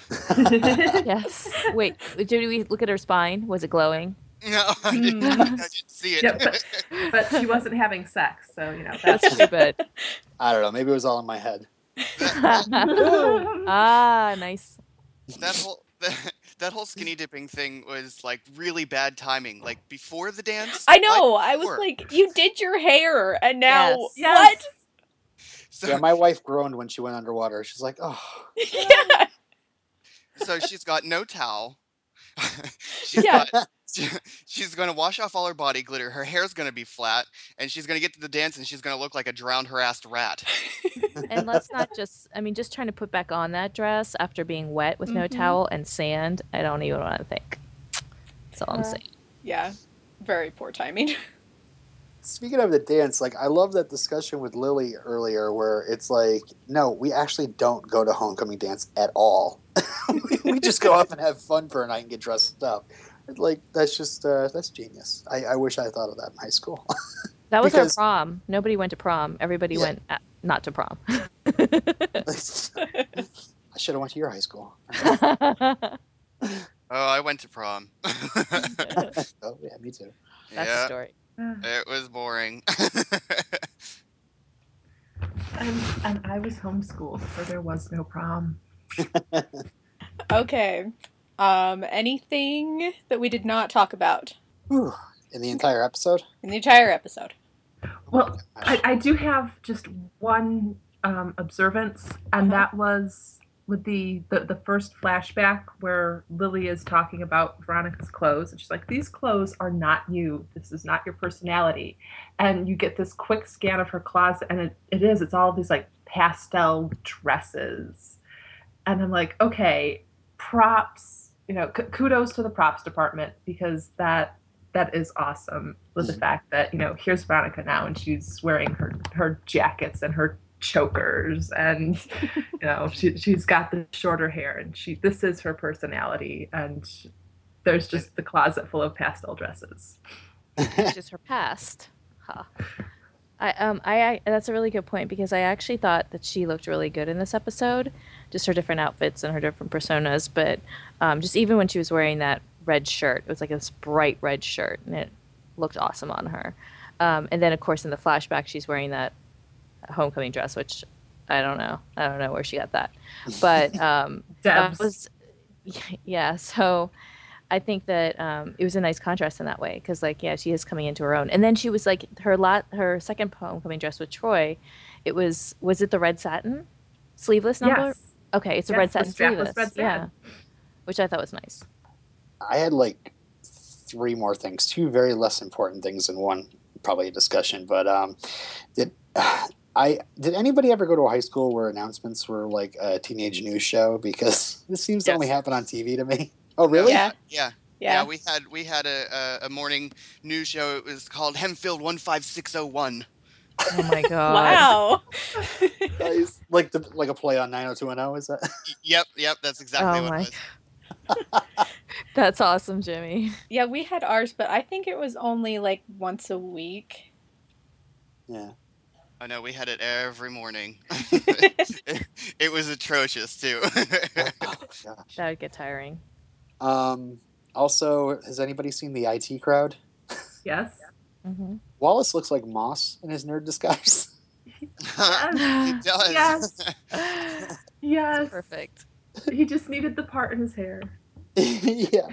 yes. Wait. Did we look at her spine? Was it glowing? No, I didn't, Mm. I didn't see it. Yeah, but- but she wasn't having sex, so you know That's that's true, but I don't know. Maybe it was all in my head. ah, nice. that whole that, that whole skinny dipping thing was like really bad timing. Like before the dance. I know. right I was before. like, you did your hair, and now Yes. Yes. what? So, Yeah, my wife groaned when she went underwater. She's like, "Oh, yeah. so she's got no towel. she's Yeah. got. She's gonna wash off all her body glitter. Her hair's gonna be flat, and she's gonna get to the dance, and she's gonna look like a drowned, harassed rat. And let's not just, I mean, just trying to put back on that dress after being wet with no Mhm. towel and sand. I don't even want to think. That's all I'm Uh, saying. yeah. Very poor timing. Speaking of the dance, like I love that discussion with Lily earlier, where it's like, no, we actually don't go to homecoming dance at all. we just go up and have fun for a night and get dressed up. Like that's just uh, that's genius. I, I wish I thought of that in high school. That was because- our prom. Nobody went to prom. Everybody Yeah. went at, not to prom. I should have went to your high school. Oh, I went to prom. oh yeah, me too. That's the yeah, story. it was boring. and, and I was homeschooled, so there was no prom. okay. Um, anything that we did not talk about In the entire episode. in the entire episode? Well, I, I do have just one um, observance, and Uh-huh. that was with the, the the first flashback where Lily is talking about Veronica's clothes, and she's like, "These clothes are not you. This is not your personality." And you get this quick scan of her closet, and it, it is. It's all these like pastel dresses, and I'm like, okay, props. You know, k- kudos to the props department because that that is awesome with the mm-hmm. fact that you know here's Veronica now and she's wearing her her jackets and her chokers and you know she she's got the shorter hair and she this is her personality and there's just the closet full of pastel dresses. Which is her past. Huh. I um I, I that's a really good point because I actually thought that she looked really good in this episode, just her different outfits and her different personas. But um, just even when she was wearing that red shirt, it was like this bright red shirt, and it looked awesome on her. Um, and then of course in the flashback, she's wearing that homecoming dress, which I don't know. I don't know where she got that, but um, that was yeah. So I think that um, it was a nice contrast in that way because like yeah, she is coming into her own, and then she was like her lot her second poem coming dressed with Troy. It was was it the red satin sleeveless number? Yes. Okay, it's a Yes, red satin sleeveless. red satin. yeah, which I thought was nice. I had like three more things, two very less important things, and one probably a discussion. But um, did I did anybody ever go to a high school where announcements were like a teenage news show? Because this seems to only happen on TV to me. Oh, really? Yeah. Yeah. Yeah. Yeah, we had we had a, a, a morning news show. It was called Hempfield one five six zero one. Oh my god! wow. Nice. Like the like a play on 90210 is that? Yep, yep, that's exactly Oh what my it was. That's awesome, Jimmy. yeah, we had ours, but I think it was only like once a week. Yeah. I know we had it every morning. it, it was atrocious too. Oh, gosh. That would get tiring. Um also, has anybody seen the IT crowd? Yes. hmm Wallace looks like Moss in his nerd disguise. it does. Yes. Yes. Perfect. He just needed the part in his hair. yeah.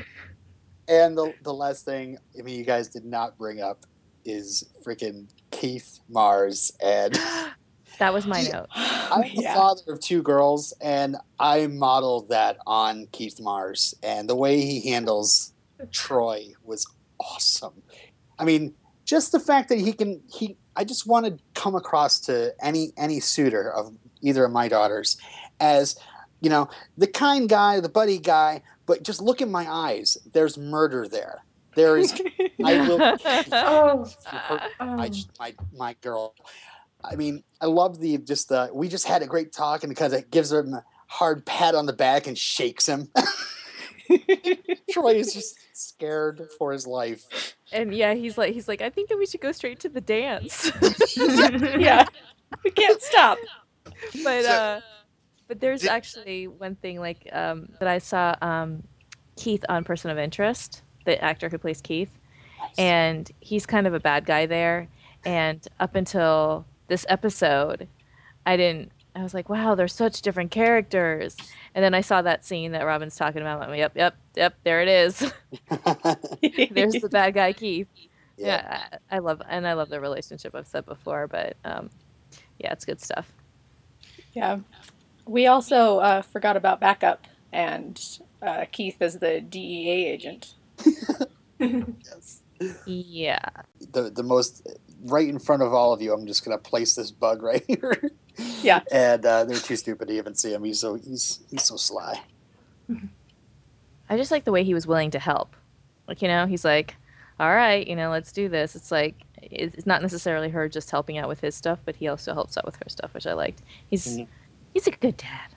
And the the last thing, I mean, you guys did not bring up is freaking Keith Mars, and That was my note. I'm the yeah. father of two girls, and I modeled that on Keith Mars, and the way he handles Troy was awesome. I mean, just the fact that he can he I just want to come across to any any suitor of either of my daughters as you know the kind guy, the buddy guy, but just look in my eyes. There's murder there. There is I will Oh, her- my my my girl. I mean, I love the just the we just had a great talk, and because it gives him a hard pat on the back and shakes him. Troy is just scared for his life. and yeah, he's like, he's like, I think that we should go straight to the dance. yeah. We can't stop. but uh, but there's actually one thing like um, that I saw um, Keith on Person of Interest, the actor who plays Keith, and he's kind of a bad guy there. And up until this episode, I didn't. I was like, wow, they're such different characters. And then I saw that scene that Robin's talking about. I went, yep, yep, yep. There it is. There's the bad guy Keith. Yeah, I, I love and I love the relationship I've said before, but um, yeah, it's good stuff. Yeah. We also uh, forgot about backup and uh, Keith as the DEA agent. Yes. Yeah. The the most right in front of all of you. I'm just gonna place this bug right here. Yeah. And uh, they're too stupid to even see him. He's so he's he's so sly. I just like the way he was willing to help. Like, you know, he's like, all right, you know, let's do this. It's like, it's it's not necessarily her just helping out with his stuff, but he also helps out with her stuff, which I liked. He's Mhm. he's a good dad.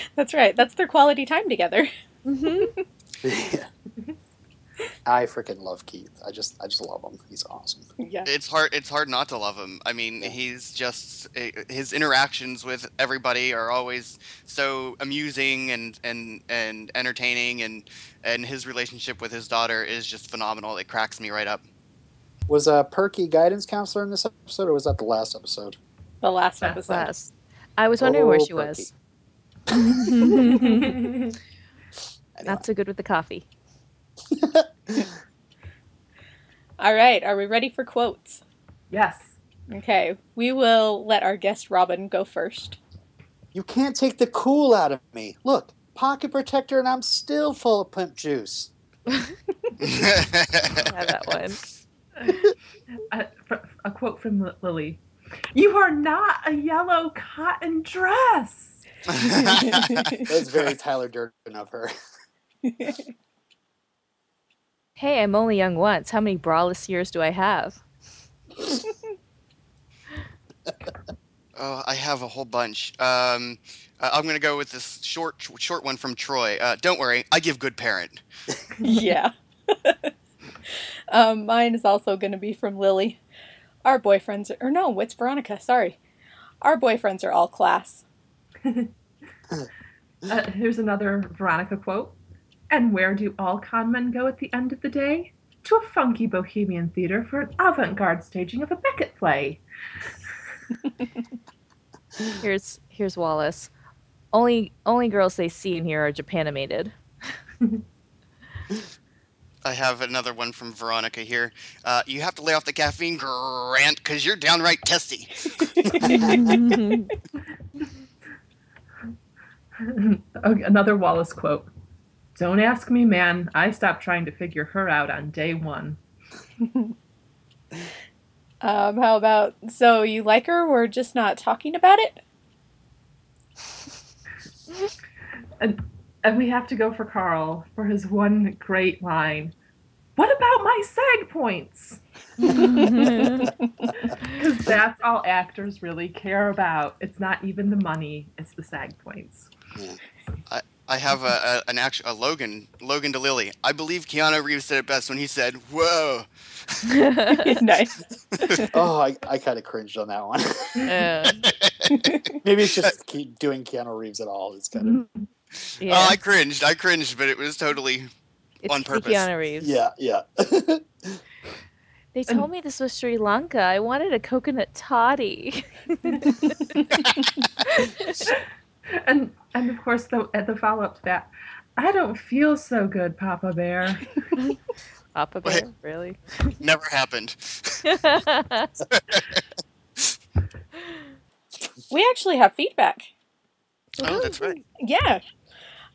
That's right. That's their quality time together. mm-hmm. Yeah. I freaking love Keith. I just I just love him. He's awesome. Yeah. It's hard. It's hard not to love him. I mean, Yeah. he's just eh, his interactions with everybody are always so amusing and and and entertaining, and and his relationship with his daughter is just phenomenal. It cracks me right up. Was uh, Perky guidance counselor in this episode, or was that the last episode? The last episode. Class. I was wondering where Oh, she Perky. was. Anyway. Not so good with the coffee. All right. Are we ready for quotes? yes. Okay. We will let our guest Robin go first. You can't take the cool out of me. Look, pocket protector, and I'm still full of pimp juice. Yeah, that one. A, a quote from Lily. You are not a yellow cotton dress. That's very Tyler Durden of her. Hey, I'm only young once. How many braless years do I have? Oh, I have a whole bunch. Um, uh, I'm gonna go with this short, short one from Troy. Uh, don't worry, I give good parent. yeah. um, mine is also going to be from Lily. Our boyfriends, or no, it's Veronica. Sorry. Our boyfriends are all class. Uh, here's another Veronica quote. And where do all con men go at the end of the day? To a funky bohemian theater for an avant garde staging of a Beckett play. Here's here's Wallace. Only only girls they see in here are Japanimated. I have another one from Veronica here. Uh, you have to lay off the caffeine, Grant, because you're downright testy. Okay, Another Wallace quote. Don't ask me, man. I stopped trying to figure her out on day one. Um, how about so you like her? We're just not talking about it. And and we have to go for Carl for his one great line. What about my SAG points? Because that's all actors really care about. It's not even the money; it's the SAG points. I have a, a an actual a Logan Logan to Lily. I believe Keanu Reeves said it best when he said, "Whoa." nice. Oh, I, I kind of cringed on that one. Uh, Maybe it's just keep doing Keanu Reeves at all. It's kind of yeah, Oh, I cringed. I cringed, but it was totally. it's on purpose. Keanu Reeves. yeah, yeah. They told me this was Sri Lanka. I wanted a coconut toddy. And and of course, the at the follow up to that, I don't feel so good, Papa Bear. Papa Wait. Bear, really? Never happened. We actually have feedback. Oh, that's right. Yeah.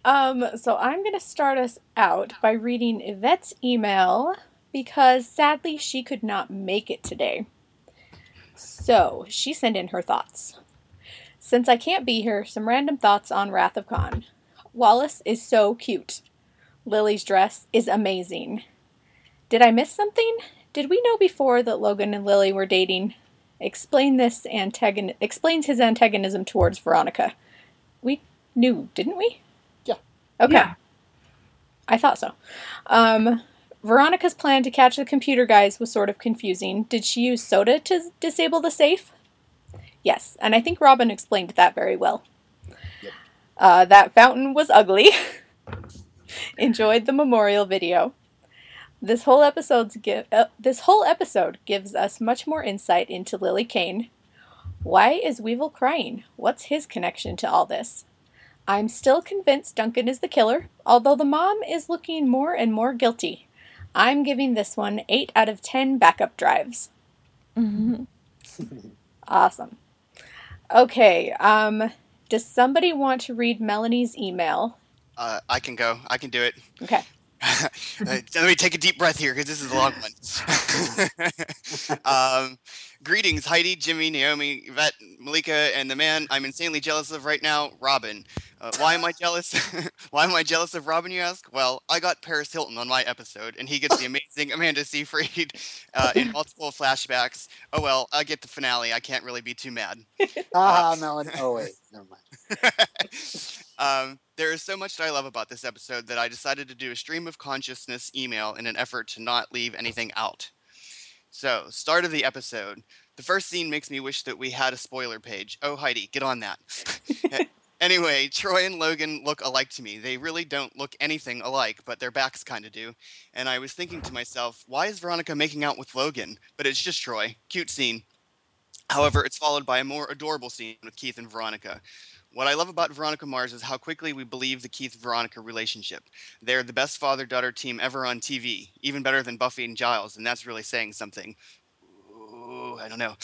Um, so I'm going to start us out by reading Yvette's email because sadly she could not make it today. So she sent in her thoughts. Since I can't be here, some random thoughts on Wrath of Con. Wallace is so cute. Lily's dress is amazing. Did I miss something? Did we know before that Logan and Lily were dating? Explain this antagon- explains his antagonism towards Veronica. We knew, didn't we? Yeah. Okay. Yeah. I thought so. Um, Veronica's plan to catch the computer guys was sort of confusing. Did she use soda to disable the safe? Yes, and I think Robin explained that very well. Yep. Uh, that fountain was ugly. Enjoyed the memorial video. This whole episode's gi- uh, this whole episode gives us much more insight into Lily Kane. Why is Weevil crying? What's his connection to all this? I'm still convinced Duncan is the killer, although the mom is looking more and more guilty. I'm giving this one 8 out of 10 backup drives. Awesome. Okay, um does somebody want to read Melanie's email? Uh, I can go. I can do it. Okay. Let me take a deep breath here because this is a long one. um, greetings, Heidi, Jimmy, Naomi, Yvette, Malika, and the man I'm insanely jealous of right now, Robin. Uh, why am I jealous? why am I jealous of Robin, you ask? Well, I got Paris Hilton on my episode, and he gets the amazing Amanda Seyfried uh, in multiple flashbacks. Oh well, I get the finale. I can't really be too mad. ah, Melon. Oh wait, never mind. um, there is so much that I love about this episode that I decided to do a stream of consciousness email in an effort to not leave anything out. So, start of the episode. The first scene makes me wish that we had a spoiler page. Oh, Heidi, get on that. anyway, Troy and Logan look alike to me. They really don't look anything alike, but their backs kind of do. And I was thinking to myself, why is Veronica making out with Logan? But it's just Troy. Cute scene. However, it's followed by a more adorable scene with Keith and Veronica. What I love about Veronica Mars is how quickly we believe the Keith Veronica relationship. They're the best father daughter team ever on TV, even better than Buffy and Giles, and that's really saying something. I don't know.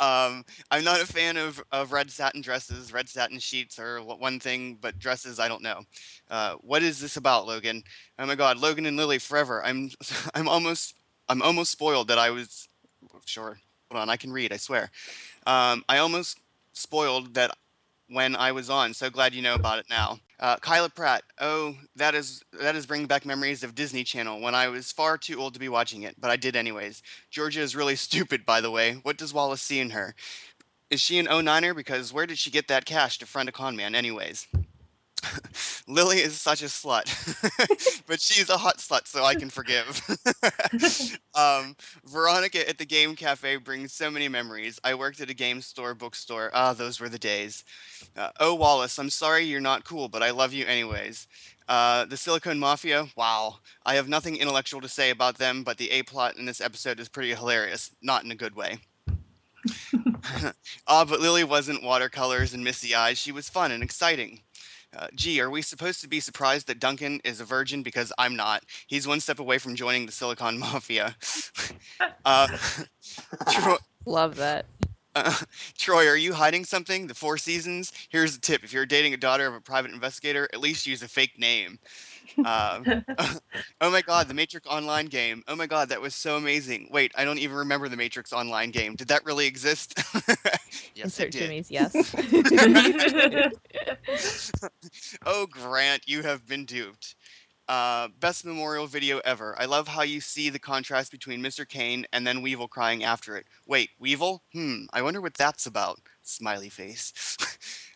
um, I'm not a fan of, of red satin dresses. Red satin sheets are one thing, but dresses, I don't know. Uh, what is this about, Logan? Oh my God, Logan and Lily forever. I'm I'm almost I'm almost spoiled that I was sure. Hold on, I can read. I swear. Um, I almost spoiled that when I was on. So glad you know about it now. Uh, Kyla Pratt. Oh, that is that is bringing back memories of Disney Channel when I was far too old to be watching it, but I did anyways. Georgia is really stupid, by the way. What does Wallace see in her? Is she an 09er? Because where did she get that cash to friend a con man, anyways? Lily is such a slut, but she's a hot slut, so I can forgive. um, Veronica at the game cafe brings so many memories. I worked at a game store, bookstore. Ah, those were the days. Uh, oh, Wallace, I'm sorry you're not cool, but I love you anyways. Uh, the Silicon Mafia, wow. I have nothing intellectual to say about them, but the A plot in this episode is pretty hilarious, not in a good way. Ah, but Lily wasn't watercolors and misty eyes. She was fun and exciting. Uh, gee, are we supposed to be surprised that Duncan is a virgin? Because I'm not. He's one step away from joining the Silicon Mafia. uh, Troy, Love that. uh, Troy, are you hiding something? The Four Seasons? Here's a tip if you're dating a daughter of a private investigator, at least use a fake name. Um, oh my god, the Matrix Online game. Oh my god, that was so amazing. Wait, I don't even remember the Matrix Online game. Did that really exist? yes, it Insert did. Jimmy's yes. oh, Grant, you have been duped. Uh, best memorial video ever. I love how you see the contrast between Mr. Kane and then Weevil crying after it. Wait, Weevil? Hmm, I wonder what that's about. Smiley face.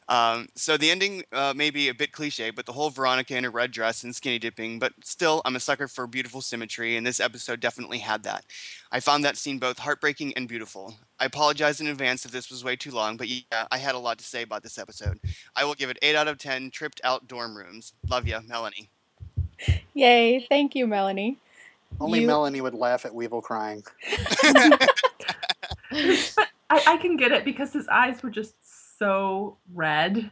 Um, so the ending uh, may be a bit cliche, but the whole Veronica in a red dress and skinny dipping, but still, I'm a sucker for beautiful symmetry, and this episode definitely had that. I found that scene both heartbreaking and beautiful. I apologize in advance if this was way too long, but yeah, I had a lot to say about this episode. I will give it 8 out of 10 tripped out dorm rooms. Love ya, Melanie. Yay! Thank you, Melanie. Only You- Melanie would laugh at Weevil crying. I, I can get it because his eyes were just so red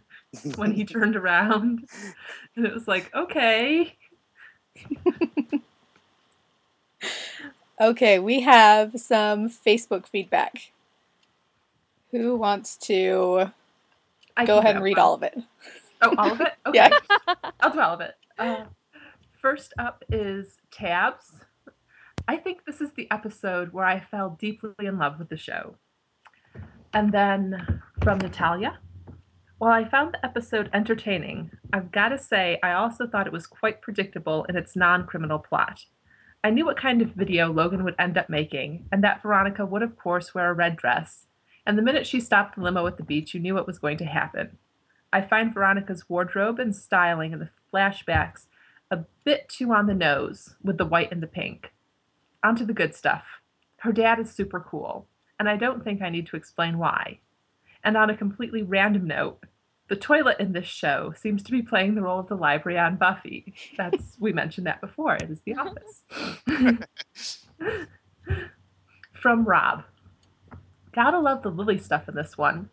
when he turned around. And it was like, okay. Okay, we have some Facebook feedback. Who wants to I go ahead and read one. all of it? Oh, all of it? Okay. Yeah. I'll do all of it. Uh, first up is Tabs. I think this is the episode where I fell deeply in love with the show. And then from Natalia. While I found the episode entertaining, I've got to say I also thought it was quite predictable in its non criminal plot. I knew what kind of video Logan would end up making, and that Veronica would, of course, wear a red dress. And the minute she stopped the limo at the beach, you knew what was going to happen. I find Veronica's wardrobe and styling in the flashbacks a bit too on the nose with the white and the pink. On to the good stuff. Her dad is super cool, and I don't think I need to explain why. And on a completely random note, the toilet in this show seems to be playing the role of the library on Buffy. That's we mentioned that before. It is the office. From Rob. Gotta love the Lily stuff in this one.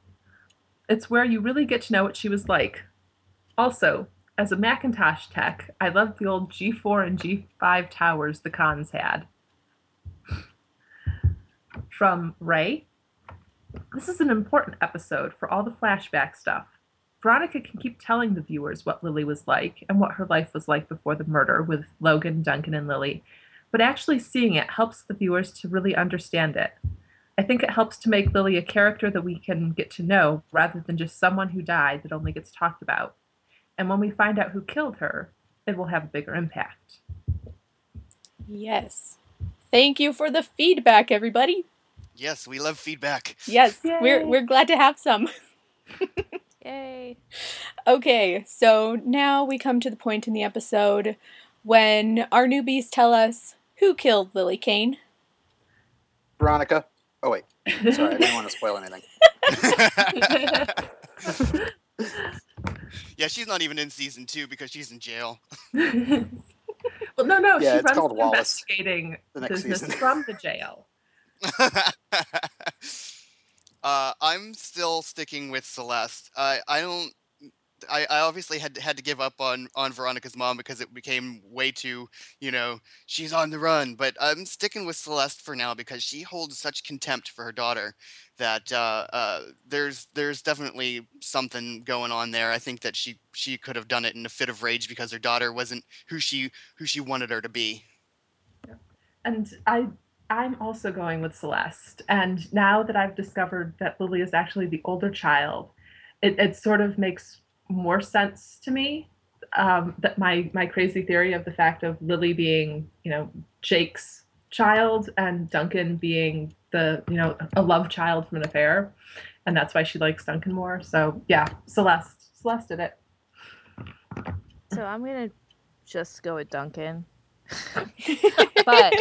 It's where you really get to know what she was like. Also, as a Macintosh tech, I loved the old G4 and G5 towers the cons had. From Ray. This is an important episode for all the flashback stuff. Veronica can keep telling the viewers what Lily was like and what her life was like before the murder with Logan, Duncan, and Lily, but actually seeing it helps the viewers to really understand it. I think it helps to make Lily a character that we can get to know rather than just someone who died that only gets talked about. And when we find out who killed her, it will have a bigger impact. Yes. Thank you for the feedback, everybody. Yes, we love feedback. Yes, we're we're glad to have some. Yay. Okay, so now we come to the point in the episode when our newbies tell us who killed Lily Kane. Veronica. Oh wait, sorry, I didn't want to spoil anything. yeah, she's not even in season two because she's in jail. Well, no, no, Yeah, she runs called the Wallace investigating the next business season. from the jail. uh, I'm still sticking with Celeste. I I don't. I, I obviously had had to give up on on Veronica's mom because it became way too, you know, she's on the run. But I'm sticking with Celeste for now because she holds such contempt for her daughter that uh, uh, there's there's definitely something going on there. I think that she she could have done it in a fit of rage because her daughter wasn't who she who she wanted her to be. And I I'm also going with Celeste. And now that I've discovered that Lily is actually the older child, it, it sort of makes more sense to me. Um, that my my crazy theory of the fact of Lily being, you know, Jake's child and Duncan being the, you know, a love child from an affair. And that's why she likes Duncan more. So yeah, Celeste. Celeste did it. So I'm gonna just go with Duncan. but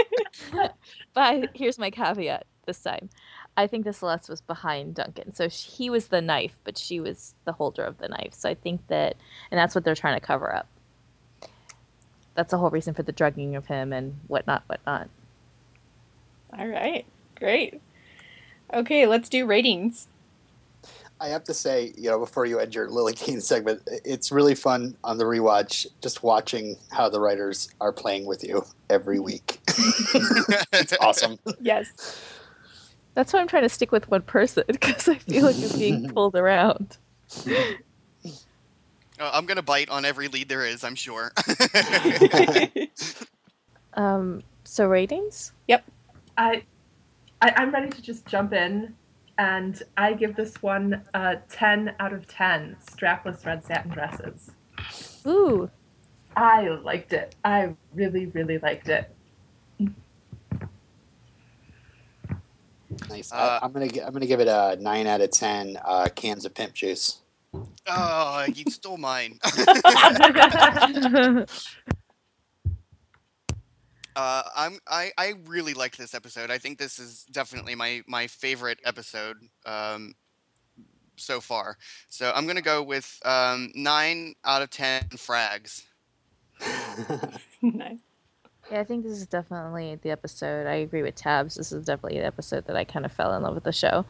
but here's my caveat this time. I think the Celeste was behind Duncan, so sh he was the knife, but she was the holder of the knife. So I think that, and that's what they're trying to cover up. That's the whole reason for the drugging of him and whatnot, whatnot. All right, great. Okay, let's do ratings. I have to say, you know, before you end your Lily Kane segment, it's really fun on the rewatch just watching how the writers are playing with you every week. it's awesome. Yes. That's why I'm trying to stick with one person because I feel like I'm being pulled around. Uh, I'm gonna bite on every lead there is. I'm sure. Um, so ratings? I, I I'm ready to just jump in, and I give this one a ten out of ten. Strapless red satin dresses. Ooh, I liked it. I really, really liked it. Nice. Uh, I, I'm gonna I'm gonna give it a nine out of ten. Uh, cans of pimp juice. oh, you stole mine. Uh, I'm I, I really liked this episode. I think this is definitely my my favorite episode um, so far. So I'm gonna go with um, nine out of ten frags. nice. Yeah, I think this is definitely the episode. I agree with Tabs. This is definitely the episode that I kind of fell in love with the show.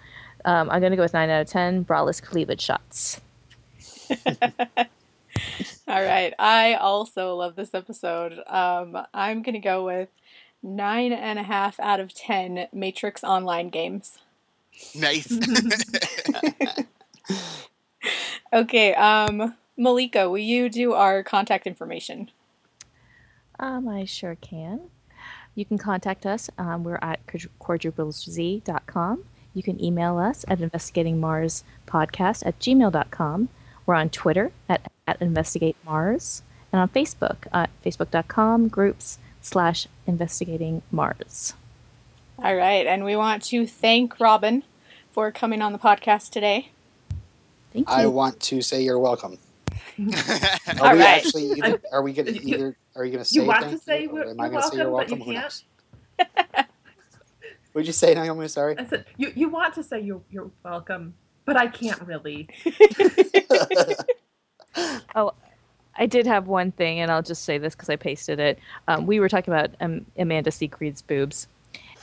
Um, I'm gonna go with nine out of ten. Braless cleavage shots. All right. I also love this episode. Um, I'm going to go with nine and a half out of 10 Matrix Online games. Nice. Okay. Um, Malika, will you do our contact information? Um, I sure can. You can contact us. Um, we're at quadruplez.com. You can email us at investigatingmarspodcast at gmail.com. We're on Twitter at, at investigatemars and on Facebook at facebook.com groups slash investigating Mars. All right. And we want to thank Robin for coming on the podcast today. Thank you. I want to say you're welcome. Are All we right. actually either, are we gonna either are you gonna say You want to say you, you're, am I gonna say you're welcome, welcome? but you can't. What'd you say, Naomi? Sorry. I said you you want to say you're you're welcome, but I can't really. Oh, I did have one thing, and I'll just say this because I pasted it. Um, we were talking about um, Amanda Seyfried's boobs,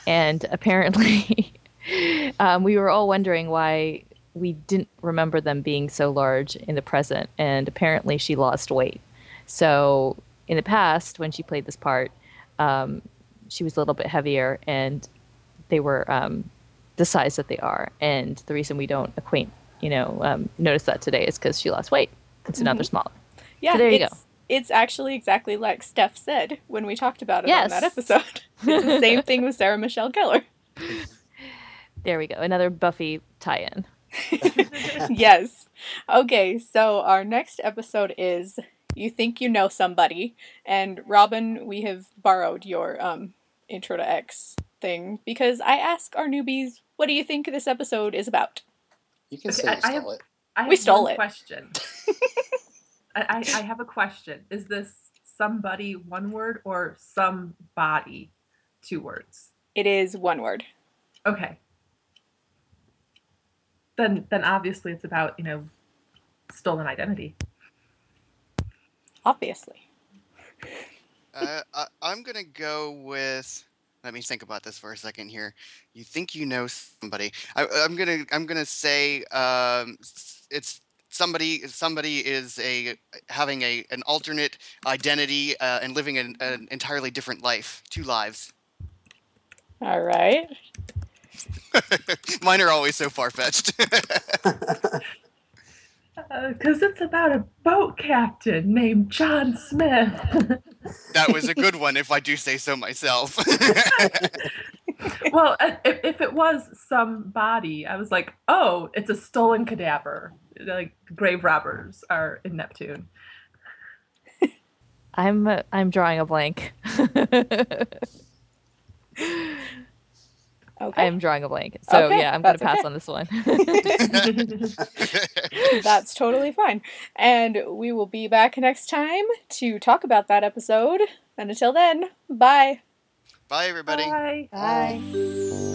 and apparently, um, we were all wondering why we didn't remember them being so large in the present. And apparently, she lost weight. So, in the past, when she played this part, um, she was a little bit heavier, and they were um, the size that they are. And the reason we don't acquaint, you know, um, notice that today is because she lost weight, and so now they're smaller. Yeah, there you go. It's actually exactly like Steph said when we talked about it on that episode. It's the same thing with Sarah Michelle Gellar. There we go. Another Buffy tie-in. yes. Okay, so our next episode is You Think You Know Somebody. And Robin, we have borrowed your um, intro to X thing because I ask our newbies, what do you think this episode is about? You can Okay, say I- you I have- it. I We stole it. Question. I, I I have a question. Is this somebody one word or somebody two words? It is one word. Okay. Then then obviously it's about you know stolen identity. Obviously. uh, I, I'm gonna go with. Let me think about this for a second here. You think you know somebody? I, I'm gonna I'm gonna say um, it's somebody. Somebody is a having a an alternate identity uh, and living an, an entirely different life. Two lives. All right. Mine are always so far fetched. Because it's about a boat captain named John Smith. that was a good one, if I do say so myself. well, uh, if, if it was somebody, I was like, oh, it's a stolen cadaver. Like grave robbers are in Neptune. I'm uh, I'm drawing a blank. Okay. I'm drawing a blank. So Okay, yeah, I'm gonna pass okay. on this one. That's totally fine. And we will be back next time to talk about that episode. And until then, bye. Bye, everybody. Bye. Bye.